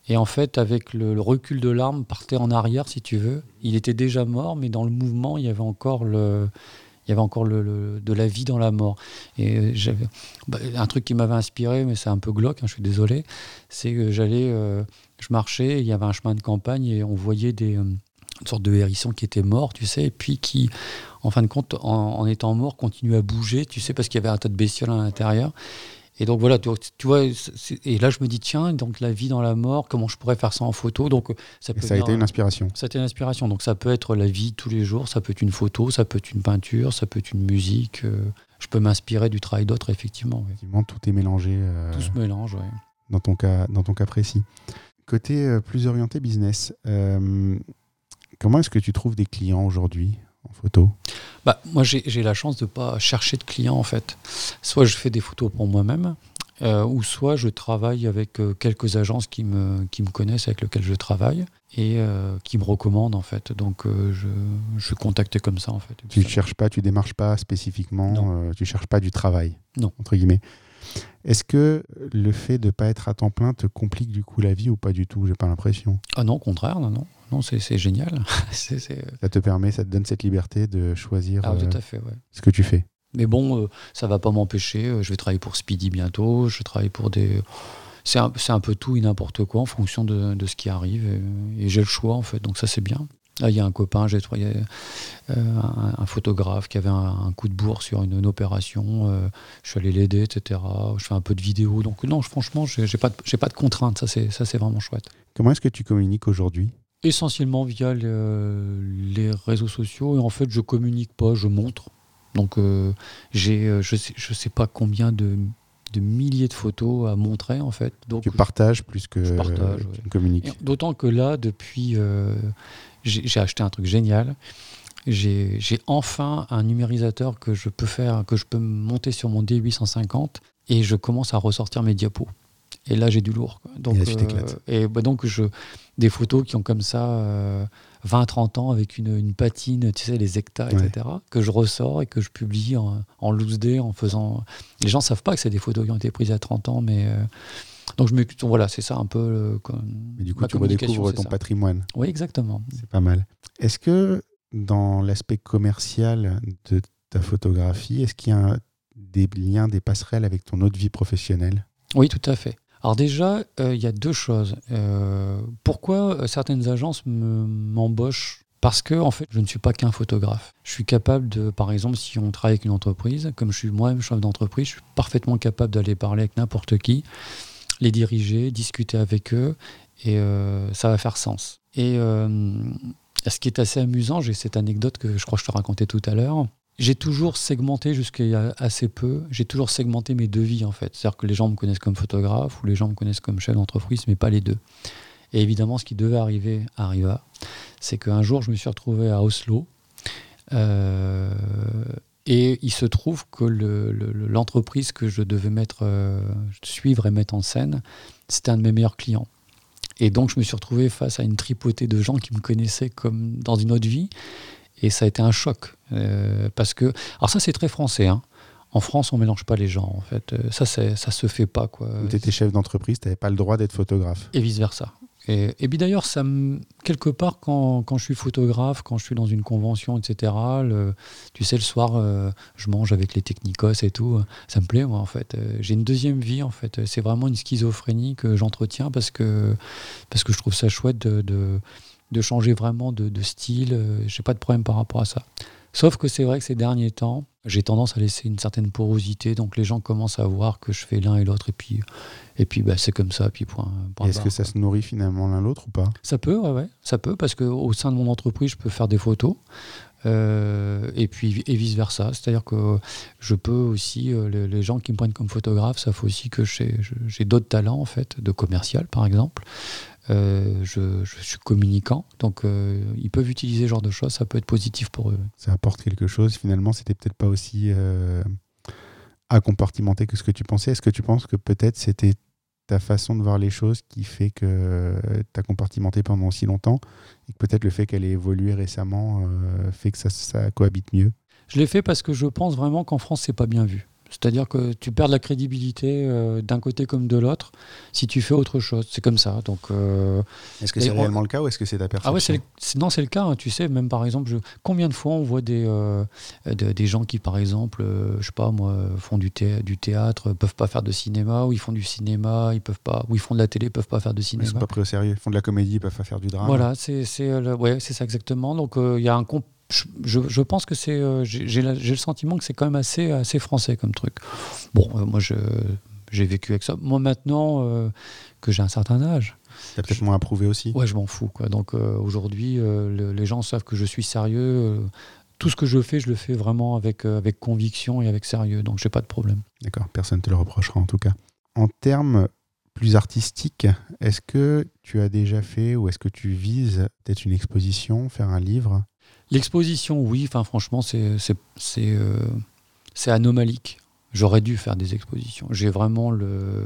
Et en fait, avec le, le recul de l'arme, partait en arrière, si tu veux. Il était déjà mort, mais dans le mouvement, il y avait encore le, il y avait encore le, de la vie dans la mort. Et j'avais bah, un truc qui m'avait inspiré, mais c'est un peu glauque, hein, je suis désolé, c'est que j'allais, euh, je marchais, il y avait un chemin de campagne et on voyait des euh, une sorte de hérisson qui était mort, tu sais, et puis qui, en fin de compte, en, en étant mort, continuait à bouger, tu sais, parce qu'il y avait un tas de bestioles à l'intérieur. Et donc voilà, tu, tu vois, et là je me dis, tiens, donc la vie dans la mort, comment je pourrais faire ça en photo? Donc ça Et peut ça a été une inspiration. ça a été une inspiration. Donc ça peut être la vie tous les jours, ça peut être une photo, ça peut être une peinture, ça peut être une musique. euh, je peux m'inspirer du travail d'autres, effectivement. oui. Effectivement, tout est mélangé euh, Tout se mélange, ouais. dans, ton cas, dans ton cas précis. Côté euh, plus orienté business, euh, comment est-ce que tu trouves des clients aujourd'hui? En photo Bah, moi, j'ai la chance de ne pas chercher de clients, en fait. Soit je fais des photos pour moi-même, euh, ou soit je travaille avec euh, quelques agences qui me, qui me connaissent, avec lesquelles je travaille, et euh, qui me recommandent, en fait. Donc, je, je suis contacté comme ça, en fait. Tu ne cherches pas, tu démarches pas spécifiquement, tu cherches pas du travail, Non. entre guillemets. Est-ce que le fait de ne pas être à temps plein te complique du coup la vie ou pas du tout? J'ai pas l'impression. Ah non, au contraire, non, non. Non, c'est génial. (laughs) C'est- Ça te permet, ça te donne cette liberté de choisir Ah, euh, tout à fait, ouais. ce que tu fais. Mais bon, euh, ça va pas m'empêcher. euh, je vais travailler pour Speedy bientôt. Je travaille pour des. C'est un, un peu tout et n'importe quoi en fonction de, de ce qui arrive. Et, et j'ai le choix, en fait. Donc ça, c'est bien. Là, il y a un copain, j'ai trouvé euh, un, un photographe qui avait un, un coup de bourre sur une, une opération. euh, je suis allé l'aider, etc. Je fais un peu de vidéo. Donc non, franchement, j'ai pas, de- pas de contraintes. Ça, c'est ça, c'est vraiment chouette. Comment est-ce que tu communiques aujourd'hui? Essentiellement via le- les réseaux sociaux. Et en fait, je communique pas, je montre. Donc, euh, j'ai, je sais, je sais pas combien de, de milliers de photos à montrer, en fait. Donc, Tu partages plus que Je partage, ouais. D'autant que là, depuis, euh, j'ai acheté un truc génial. J'ai enfin un numérisateur que je peux faire, que je peux monter sur mon D850 et je commence à ressortir mes diapos. Et là, j'ai du lourd. quoi. Donc, Et là, tu t'éclates. et bah, donc, je, des photos qui ont comme ça euh, 20-30 ans avec une, une patine, tu sais, les hectares, Ouais. etc., que je ressors et que je publie en, en loose day, en faisant. Les gens savent pas que c'est des photos qui ont été prises a 30 ans, mais. euh, donc, je me, voilà, c'est ça un peu. euh, comme- Mais du coup, tu redécouvres ton ça. patrimoine. Oui, exactement. C'est pas mal. Est-ce que dans l'aspect commercial de ta photographie, est-ce qu'il y a un- des liens, des passerelles avec ton autre vie professionnelle? Oui, tout à fait. Alors déjà, euh, il y a deux choses. Euh, pourquoi certaines agences me- m'embauchent? Parce que en fait, je ne suis pas qu'un photographe. Je suis capable de, par exemple, si on travaille avec une entreprise, comme je suis moi-même chef d'entreprise, je suis parfaitement capable d'aller parler avec n'importe qui, les diriger, discuter avec eux, et euh, ça va faire sens. Et euh, ce qui est assez amusant, j'ai cette anecdote que je crois que je te racontais tout à l'heure. J'ai toujours segmenté jusqu'à y a assez peu, j'ai toujours segmenté mes devis en fait. C'est-à-dire que les gens me connaissent comme photographe ou les gens me connaissent comme chef d'entreprise, mais pas les deux. Et évidemment, ce qui devait arriver arriva. C'est qu'un jour, je me suis retrouvé à Oslo. euh, et il se trouve que le- le- le- l'entreprise que je devais mettre, euh, suivre et mettre en scène, c'était un de mes meilleurs clients. Et donc, je me suis retrouvé face à une tripotée de gens qui me connaissaient comme dans une autre vie. Et ça a été un choc. euh, parce que. Alors, ça, c'est très français. hein. En France, on mélange pas les gens, en fait. Euh, Ça, ça se fait pas, quoi. Tu étais chef d'entreprise, tu n'avais pas le droit d'être photographe. Et vice-versa. Et, puis d'ailleurs, ça me- quelque part, quand, quand je suis photographe, quand je suis dans une convention, etc., tu sais, le soir, euh, je mange avec les technicos et tout, ça me plaît, moi, en fait. Euh, J'ai une deuxième vie, en fait. C'est vraiment une schizophrénie que j'entretiens parce que, parce que je trouve ça chouette de, de, de changer vraiment de, de style. Euh, J'ai pas de problème par rapport à ça. Sauf que c'est vrai que ces derniers temps, j'ai tendance à laisser une certaine porosité, donc les gens commencent à voir que je fais l'un et l'autre, et puis, et puis bah, c'est comme ça, puis point. Est-ce que ça se nourrit finalement l'un l'autre ou pas? Ça peut, ouais, ouais, ça peut, parce qu'au sein de mon entreprise, je peux faire des photos. euh, et puis et vice versa, c'est-à-dire que je peux aussi euh, les, les gens qui me prennent comme photographe savent aussi que j'ai d'autres talents en fait, de commercial par exemple. Euh, je, je suis communicant, donc euh, ils peuvent utiliser ce genre de choses, ça peut être positif pour eux. Ça apporte quelque chose. Finalement, c'était peut-être pas aussi euh, à compartimenter que ce que tu pensais. Est-ce que tu penses que peut-être c'était ta façon de voir les choses qui fait que tu as compartimenté pendant aussi longtemps et que peut-être le fait qu'elle ait évolué récemment euh, fait que ça, ça cohabite mieux? Je l'ai fait parce que je pense vraiment qu'en France, c'est pas bien vu. C'est-à-dire que tu perds de la crédibilité euh, d'un côté comme de l'autre si tu fais autre chose. C'est comme ça. Donc, euh, Est-ce que c'est réellement le cas ou est-ce que c'est ta perception ah ouais, le- non, c'est le cas. hein. Tu sais, même par exemple, je- combien de fois on voit des, euh, de- des gens qui, par exemple, je sais pas moi, font du, thé- du théâtre, peuvent pas faire de cinéma, ou ils font du cinéma, ils peuvent pas, ou ils font de la télé, peuvent pas faire de Ils sont cinéma. pas pris au sérieux. Ils font de la comédie, ils peuvent pas faire du drame. Voilà, c'est ouais, c'est ça exactement. Donc il y a un comp- je, je- je pense que c'est euh, j'ai le sentiment que c'est quand même assez assez français comme truc. Bon, euh, moi j'ai vécu avec ça. Moi maintenant euh, que j'ai un certain âge, T'as peut-être moins approuvé aussi. ouais, je m'en fous quoi. Donc aujourd'hui le- les gens savent que je suis sérieux. tout ce que je fais, je le fais vraiment avec, avec conviction et avec sérieux, donc j'ai pas de problème. D'accord, personne te le reprochera en tout cas. En termes plus artistiques, est-ce que tu as déjà fait ou est-ce que tu vises peut-être une exposition, faire un livre? L'exposition, oui, enfin franchement, c'est euh, c'est anomalique. J'aurais dû faire des expositions. J'ai vraiment le,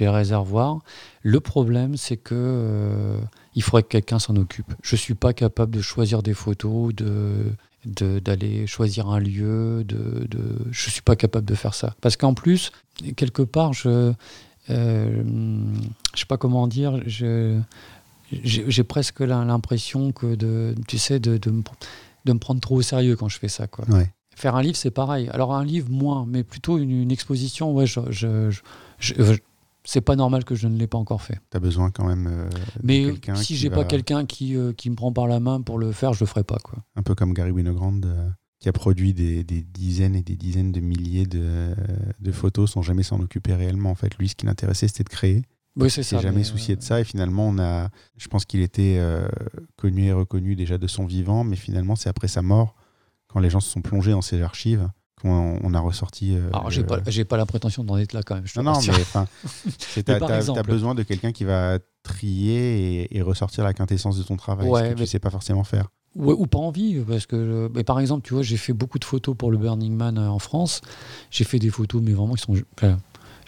le réservoir. Le problème, c'est que euh, il faudrait que quelqu'un s'en occupe. Je suis pas capable de choisir des photos, de de- d'aller choisir un lieu. De, de, je suis pas capable de faire ça. Parce qu'en plus, quelque part, je euh, sais pas comment dire. Je j'ai presque l'im- l'impression que de, tu sais, de, de, me, de me prendre trop au sérieux quand je fais ça. Quoi. Ouais. Faire un livre, c'est pareil. Alors un livre, moins, mais plutôt une, une exposition, ouais, je, je, je- je- c'est pas normal que je ne l'ai pas encore fait. Tu as besoin quand même euh, de Mais quelqu'un si j'ai va- pas quelqu'un qui, euh, qui me prend par la main pour le faire, je le ferai pas. Quoi. Un peu comme Gary Winogrand, euh, qui a produit des, des dizaines et des dizaines de milliers de, de photos sans jamais s'en occuper réellement. En fait, lui, ce qui l'intéressait, c'était de créer. Oui, c'est ça. jamais mais, soucié de euh, ça. Et finalement, on a, je pense qu'il était euh, connu et reconnu déjà de son vivant, mais finalement, c'est après sa mort, quand les gens se sont plongés dans ses archives, qu'on on a ressorti. euh, Alors, j'ai pas, j'ai pas la prétention d'en être là quand même. je Non, non, mais enfin, (laughs) exemple. t'as besoin de quelqu'un qui va trier et, et ressortir la quintessence de ton travail, Ouais, ce que tu mais- sais pas forcément faire. Ouais, ou pas envie, parce que, mais par exemple, tu vois, j'ai fait beaucoup de photos pour le Burning Man euh, en France. J'ai fait des photos, mais vraiment qui sont enfin,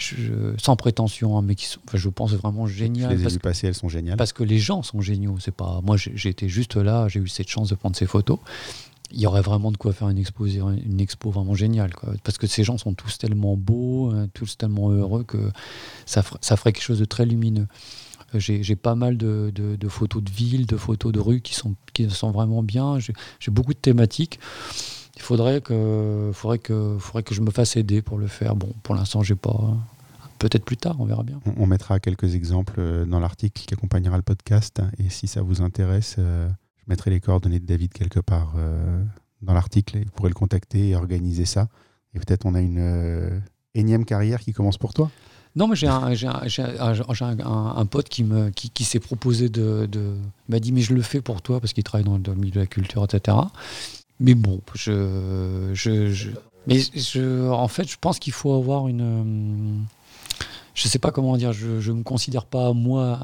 je- je- sans prétention, hein, mais qui sont, enfin, je pense vraiment Je géniales. les ai passer, elles sont géniales. parce que les gens sont géniaux. C'est pas moi, été juste là, j'ai eu cette chance de prendre ces photos. Il y aurait vraiment de quoi faire une expo, une expo vraiment géniale, quoi. Parce que ces gens sont tous tellement beaux, hein, tous tellement heureux que ça, fer- ça ferait quelque chose de très lumineux. Euh, J'ai pas mal de, de- de photos de villes, de photos de rues qui sont, qui sont vraiment bien. J'ai j'ai beaucoup de thématiques. Il faudrait que, faudrait, que, faudrait que je me fasse aider pour le faire. Bon, pour l'instant, j'ai pas. Peut-être plus tard, on verra bien. On, on mettra quelques exemples euh, dans l'article qui accompagnera le podcast. Et si ça vous intéresse, euh, je mettrai les coordonnées de David quelque part euh, dans l'article. Vous pourrez le contacter et organiser ça. Et peut-être on a une euh, énième carrière qui commence pour toi. Non, mais j'ai un, j'ai un, j'ai un- j'ai un- un- un pote qui, me, qui, qui s'est proposé de, de- Il m'a dit, mais je le fais pour toi parce qu'il travaille dans, dans le milieu de la culture, etc. Mais bon, je. je, je- mais je, en fait, je pense qu'il faut avoir une. Je sais pas comment dire, je ne me considère pas, moi,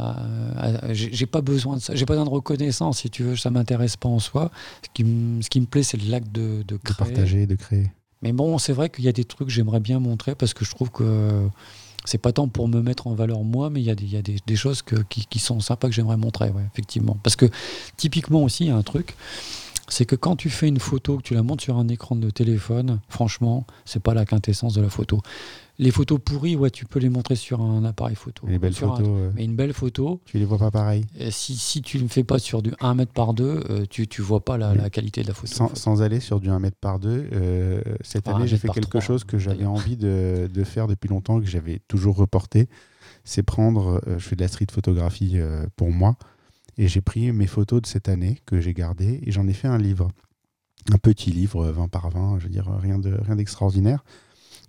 j'ai pas besoin de ça, j'ai pas besoin de reconnaissance, si tu veux, ça m'intéresse pas en soi. Ce qui, me- ce qui me plaît, c'est l'acte de, de De créer. partager, de créer. Mais bon, c'est vrai qu'il y a des trucs que j'aimerais bien montrer parce que je trouve que c'est pas tant pour me mettre en valeur moi, mais il y a des, il y a des, des choses que- qui, qui sont sympas que j'aimerais montrer, ouais, effectivement. Parce que typiquement aussi, il y a un truc, c'est que quand tu fais une photo, que tu la montes sur un écran de téléphone, franchement, c'est pas la quintessence de la photo. Les photos pourries, ouais, tu peux les montrer sur un appareil photo. Les belles Sur un- photos, euh, mais une belle photo, tu les vois pas pareil? euh, si, si tu ne fais pas sur du 1 mètre par 2, tu, tu vois pas la, la qualité de la photo. en Sans, fait. sans aller sur du 1 mètre par 2, cette Ah, un année, j'ai fait quelque chose que j'avais d'ailleurs. envie de, de faire depuis longtemps, que j'avais toujours reporté. C'est prendre, euh, je fais de la street photographie euh, pour moi, et j'ai pris mes photos de cette année que j'ai gardées, et j'en ai fait un livre. Un petit livre, euh, 20 par 20, je veux dire, rien de rien d'extraordinaire,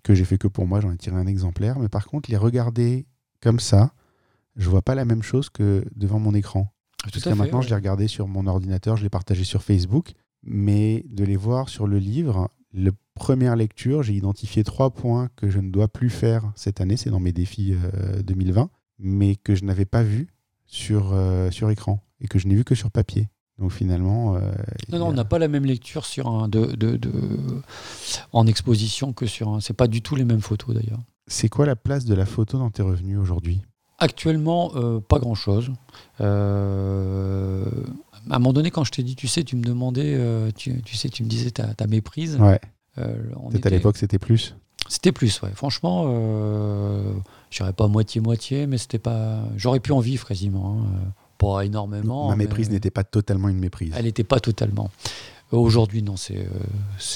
que j'ai fait que pour moi, j'en ai tiré un exemplaire. Mais par contre, les regarder comme ça, je vois pas la même chose que devant mon écran. Tout à Jusqu'à fait, maintenant, ouais. je l'ai regardé sur mon ordinateur, je l'ai partagé sur Facebook, mais de les voir sur le livre, la première lecture, j'ai identifié trois points que je ne dois plus faire cette année, c'est dans mes défis euh, 2020, mais que je n'avais pas vu sur, euh, sur écran et que je n'ai vu que sur papier. Donc finalement, euh, Non, non, a- on n'a pas la même lecture sur un de, de, de- en exposition que sur un. C'est pas du tout les mêmes photos d'ailleurs. c'est quoi la place de la photo dans tes revenus aujourd'hui? Actuellement, euh, pas grand chose. à un moment donné, quand je t'ai dit, tu sais, tu me demandais, euh, tu, tu sais, tu me disais ta, ta méprise. Ouais, euh, peut-être à l'époque c'était plus. C'était plus, ouais. Franchement, euh, je dirais pas moitié-moitié, mais c'était pas. J'aurais pu en vivre quasiment. hein. Pas énormément. Ma méprise n'était pas totalement une méprise. Elle n'était pas totalement. Aujourd'hui, non, c'est. euh,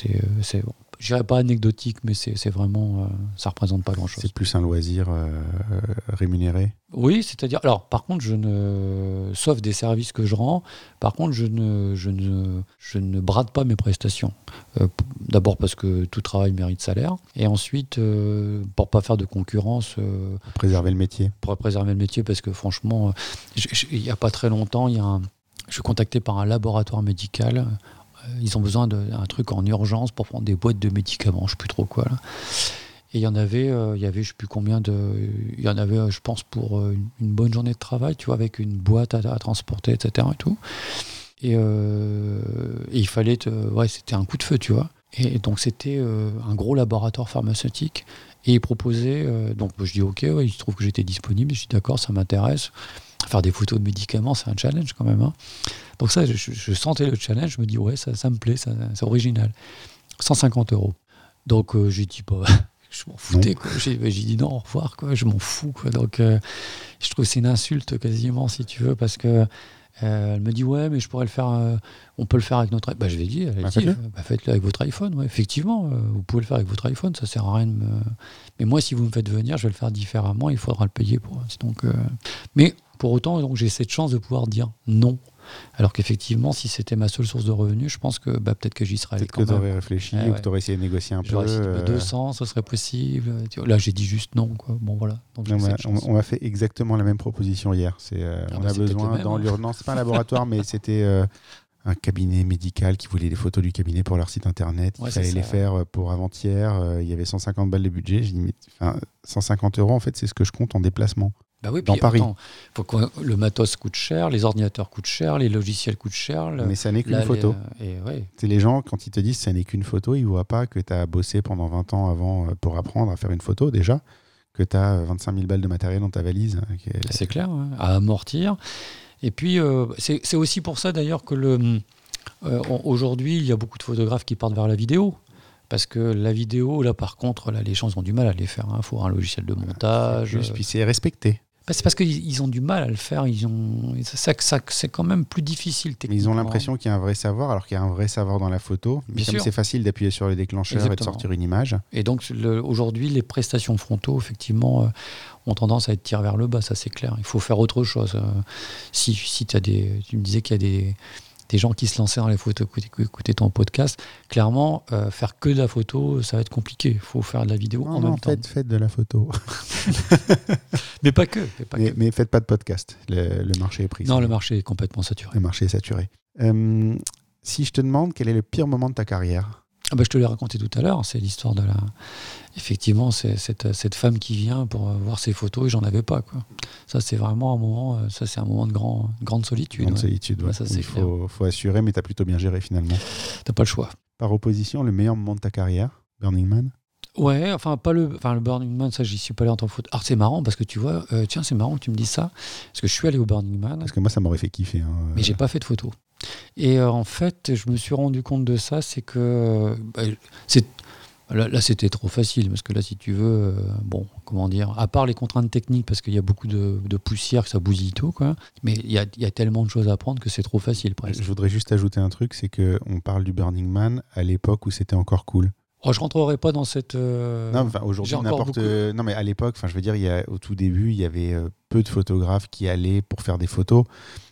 euh, c'est bon. Je dirais pas anecdotique, mais c'est, vraiment. euh, ça représente pas grand-chose. C'est plus un loisir euh, rémunéré? Oui, c'est-à-dire. Alors, par contre, je ne. Sauf des services que je rends, par contre, je ne, je ne, je ne brade pas mes prestations. Euh, D'abord parce que tout travail mérite salaire. Et ensuite, euh, pour pas faire de concurrence. euh, Préserver le métier. pour préserver le métier parce que franchement, euh, il n'y a pas très longtemps, il y a un- je suis contacté par un laboratoire médical. Euh, Ils ont besoin d'un truc en urgence pour prendre des boîtes de médicaments, je ne sais plus trop quoi. Et il y en avait, euh, il y avait je ne sais plus combien de. Il y en avait, je pense, pour euh, une, bonne journée de travail, tu vois, avec une boîte à, transporter, etc. Et, tout. Et, euh, il fallait. ouais, c'était un coup de feu, tu vois. Et donc c'était un gros laboratoire pharmaceutique. Et il proposait, euh, donc je dis ok, ouais, il se trouve que j'étais disponible, je dis d'accord, ça m'intéresse. Faire des photos de médicaments, c'est un challenge quand même. hein. Donc ça, je, je sentais le challenge, je me dis ouais, ça, ça me plaît, ça- c'est original. 150 euros. Donc euh, j'ai dit, bah, (laughs) je m'en foutais, quoi. J'ai j'ai dit non, au revoir, quoi. je m'en fous. Quoi. Donc euh, je trouve que c'est une insulte quasiment, si tu veux, parce que euh, elle me dit ouais, mais je pourrais le faire, euh, on peut le faire avec notre. Bah, je vais dire, elle Bah, dit, faites-le. bah, faites-le avec votre iPhone. Ouais. Effectivement, euh, vous pouvez le faire avec votre iPhone, ça sert à rien de me. Mais moi, si vous me faites venir, je vais le faire différemment, il faudra le payer pour. Donc, euh, Mais pour autant, donc, j'ai cette chance de pouvoir dire non. Alors qu'effectivement, si c'était ma seule source de revenus, je pense que bah, peut-être que j'y serais allé Peut-être que tu aurais réfléchi Ah ou ouais. que tu aurais essayé de négocier un peu. Essayé euh, 200, ce serait possible. Là, j'ai dit juste non. Quoi. Bon, voilà. Donc, on on- on m'a fait exactement la même proposition hier. C'est, euh, Ah on bah, a besoin dans hein. l'urgence. C'est pas un laboratoire, mais c'était euh, un cabinet médical qui voulait des photos du cabinet pour leur site internet. Il Ouais, fallait les faire euh, pour avant-hier. Euh, Il y avait 150 balles de budget. J'ai dit, mais, enfin, 150 euros, en fait, c'est ce que je compte en déplacement. Bah oui, dans puis, Paris. attends, faut que le matos coûte cher, les ordinateurs coûtent cher, les logiciels coûtent cher. le- mais ça n'est qu'une photo. les- et ouais. C'est les gens, quand ils te disent ça n'est qu'une photo, ils voient pas que tu as bossé pendant 20 ans avant euh, pour apprendre à faire une photo déjà, que tu as 25 000 balles de matériel dans ta valise. euh, est- C'est clair, ouais, à amortir. Et puis, euh, c'est aussi pour ça d'ailleurs que le, euh, aujourd'hui, il y a beaucoup de photographes qui partent vers la vidéo. Parce que la vidéo, là, par contre, là, les gens ont du mal à les faire. Il faut un logiciel de montage. Juste, euh, puis c'est respecté. Bah, c'est parce qu'ils ils ont du mal à le faire. Ils ont, ça, ça, c'est quand même plus difficile techniquement. ils ont l'impression qu'il y a un vrai savoir, alors qu'il y a un vrai savoir dans la photo. Mais Bien comme c'est facile d'appuyer sur le déclencheur et de Exactement. sortir une image, Et donc, le- aujourd'hui, les prestations frontaux, effectivement, euh, ont tendance à être tirées vers le bas, ça c'est clair. Il faut faire autre chose. Euh, si si as des, tu me disais qu'il y a des, des gens qui se lançaient dans les photos, écouter ton podcast, clairement, euh, faire que de la photo, ça va être compliqué. Il faut faire de la vidéo non, en non, même temps. faites, faites de la photo. (laughs) (laughs) Mais pas que. Mais, pas mais, que. mais faites pas de podcast. Le, le marché est pris. Non, le marché est complètement saturé. Le marché est saturé. Euh, si je te demande quel est le pire moment de ta carrière, Ah bah, je te l'ai raconté tout à l'heure, c'est l'histoire de la. Effectivement, c'est cette, cette femme qui vient pour euh, voir ses photos et j'en avais pas. Quoi. Ça, c'est vraiment un moment, euh, ça, c'est un moment de grand, grande solitude. grande ouais. solitude, Ouais, ça, il faut, faut assurer, mais tu as plutôt bien géré finalement. T'as pas le choix. Par opposition, le meilleur moment de ta carrière, Burning Man? Ouais, enfin, pas le, enfin, le Burning Man, ça, j'y suis pas allé en tant que photo. Alors, c'est marrant parce que tu vois, euh, tiens, c'est marrant que tu me dises ça. Parce que je suis allé au Burning Man, Parce que moi, ça m'aurait fait kiffer. hein. mais j'ai pas fait de photos. Et euh, en fait, je me suis rendu compte de ça, c'est que. euh, bah, c'est, là, c'était trop facile parce que là, si tu veux, euh, bon, comment dire, à part les contraintes techniques, parce qu'il y a beaucoup de, poussière, que ça bousille tout, quoi. Mais il y a, tellement de choses à apprendre que c'est trop facile presque. Je voudrais juste ajouter un truc, c'est que on parle du Burning Man à l'époque où c'était encore cool. Oh, je rentrerai pas dans cette. euh, Non, enfin, aujourd'hui, n'importe. beaucoup- euh, Non, mais à l'époque, enfin, je veux dire, il y a, au tout début, il y avait euh, peu de photographes qui allaient pour faire des photos.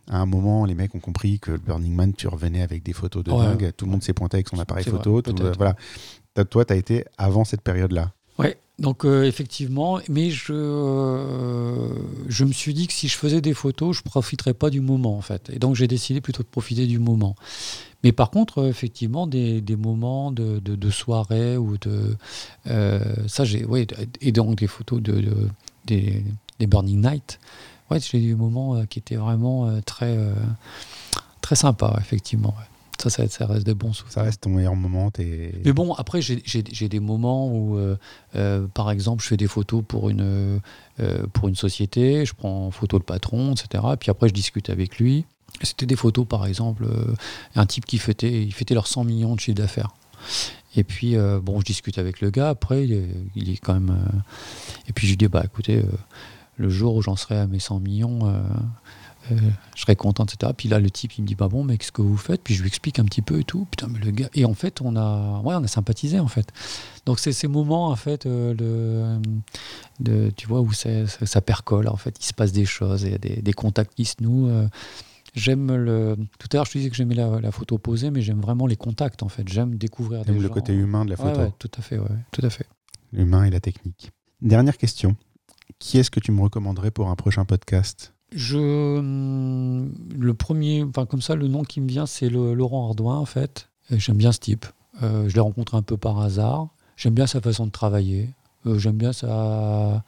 À un moment, les mecs ont compris que le Burning Man, tu revenais avec des photos de Ouais. dingue. Tout le monde s'est pointé avec son appareil photo. vrai, tout- peut-être. voilà. Toi, tu as été avant cette période-là. Ouais, donc euh, effectivement, mais je, euh, je me suis dit que si je faisais des photos, je profiterais pas du moment en fait. Et donc j'ai décidé plutôt de profiter du moment. Mais par contre, euh, effectivement, des, des moments de, de, soirée ou de. ça, j'ai. Ouais, et donc des photos de, de- des, des Burning Night. Ouais, j'ai des moments qui étaient vraiment très, très sympas, effectivement. ouais. Ça, ça, ça reste des bons souvenirs. Ça reste ton meilleur moment. Mais bon, après, j'ai- des moments où, euh, euh, par exemple, je fais des photos pour une, euh, pour une société, je prends en photo le patron, etc. Puis après, je discute avec lui. C'était des photos, par exemple, un type qui fêtait, il fêtait leurs 100 millions de chiffre d'affaires. Et puis, bon, je discute avec le gars. Après, il est, il est quand même. Et puis, je lui dis, bah écoutez, le jour où j'en serai à mes 100 millions, euh, je serai content, etc. Puis là, le type, il me dit, bah bon, mais qu'est-ce que vous faites? Puis je lui explique un petit peu et tout. Putain, mais le gars. Et en fait, on a, ouais, on a sympathisé, en fait. Donc, c'est ces moments, en fait, euh, de, tu vois, où ça, ça percole, en fait. Il se passe des choses, il y a des, des contacts qui se nouent. euh. J'aime le. Tout à l'heure, je te disais que j'aimais la, la photo posée, mais j'aime vraiment les contacts, en fait. J'aime découvrir des le gens. côté humain de la Ouais, photo, ouais, tout à fait, ouais, tout à fait. l'humain et la technique. Dernière question. Qui est-ce que tu me recommanderais pour un prochain podcast? Je, hum, le premier, enfin comme ça, le nom qui me vient, c'est Laurent Ardouin en fait. J'aime bien ce type. Euh, je l'ai rencontré un peu par hasard. J'aime bien sa façon de travailler. Euh, J'aime bien sa,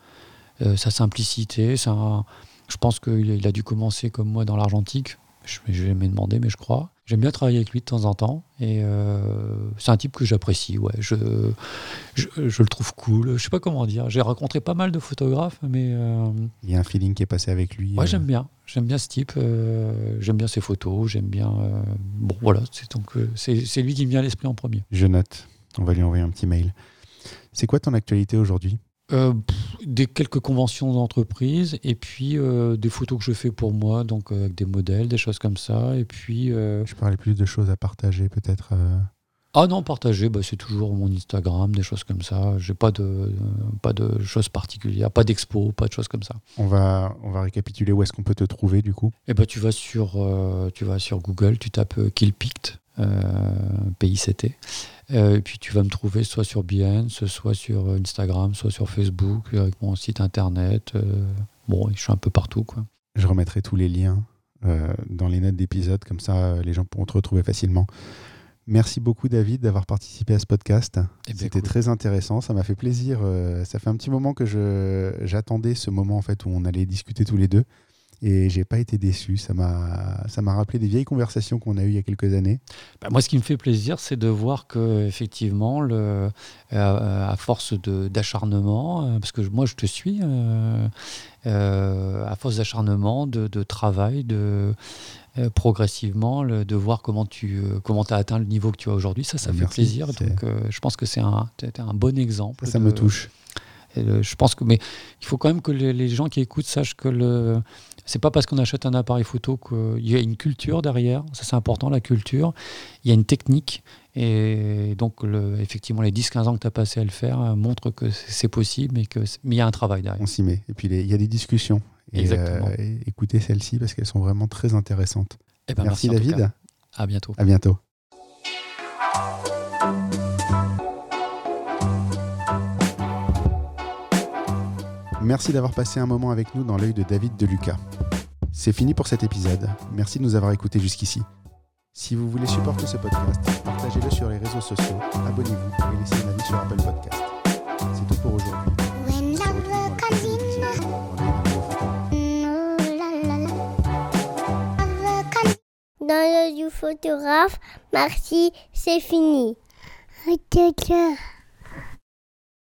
euh, sa simplicité. je pense qu'il a- dû commencer comme moi dans l'argentique. Je ne vais jamais demander, mais je crois. J'aime bien travailler avec lui de temps en temps. Et euh, c'est un type que j'apprécie. Ouais. Je, je, je le trouve cool. Je sais pas comment dire. J'ai rencontré pas mal de photographes, mais euh, Il y a un feeling qui est passé avec lui. Ouais, euh, j'aime bien. J'aime bien ce type. j'aime bien ses photos. J'aime bien. bon, voilà. C'est donc c'est c'est lui qui me vient à l'esprit en premier. Je note. On va lui envoyer un petit mail. C'est quoi ton actualité aujourd'hui? Euh, pff, des quelques conventions d'entreprise et puis euh, des photos que je fais pour moi, donc euh, avec des modèles, des choses comme ça. Et puis euh, Je parlais plus de choses à partager peut-être. ah non, partager, bah, c'est toujours mon Instagram, des choses comme ça. J'ai pas de pas de choses particulières, pas d'expo, pas de choses comme ça. On va, on va récapituler où est-ce qu'on peut te trouver du coup? Et ben tu vas sur tu vas sur Google, tu tapes Killpict, PICT, euh, et puis tu vas me trouver soit sur Behance, soit sur euh, Instagram, soit sur Facebook, euh, avec mon site internet. euh, bon, je suis un peu partout quoi. Je remettrai tous les liens euh, dans les notes d'épisode, comme ça euh, les gens pourront te retrouver facilement. Merci beaucoup David d'avoir participé à ce podcast. Eh ben, C'était très intéressant, ça m'a fait plaisir. euh, ça fait un petit moment que j'attendais ce moment en fait où on allait discuter tous les deux et j'ai pas été déçu. Ça m'a ça m'a rappelé des vieilles conversations qu'on a eues il y a quelques années. Bah, moi, ce qui me fait plaisir, c'est de voir que effectivement, le, euh, à force de- d'acharnement, euh, parce que moi, je te suis, euh, euh, à force d'acharnement, de, de travail, de euh, progressivement, le- de voir comment tu euh, comment as atteint le niveau que tu as aujourd'hui, ça, ça Ah, fait merci, plaisir. c'est- Donc, euh, je pense que c'est un, un bon exemple. Ça, ça de- me touche. je pense que, mais il faut quand même que les, les gens qui écoutent sachent que le, c'est pas parce qu'on achète un appareil photo qu'il y a une culture derrière. Ça, c'est important, la culture. Il y a une technique. Et donc, le, effectivement, les 10-15 ans que tu as passé à le faire euh, montrent que c'est possible, mais que c'est- mais il y a un travail derrière. On s'y met. Et puis il y a des discussions. Et, Exactement. euh, écoutez celles-ci parce qu'elles sont vraiment très intéressantes. Eh ben, merci tout David. À bientôt. À bientôt. Merci d'avoir passé un moment avec nous dans l'œil de David de Lucas. C'est fini pour cet épisode. Merci de nous avoir écoutés jusqu'ici. Si vous voulez supporter ce podcast, partagez-le sur les réseaux sociaux, abonnez-vous et laissez un avis sur Apple Podcast. C'est tout pour aujourd'hui. Dans le du photographe, merci, c'est fini.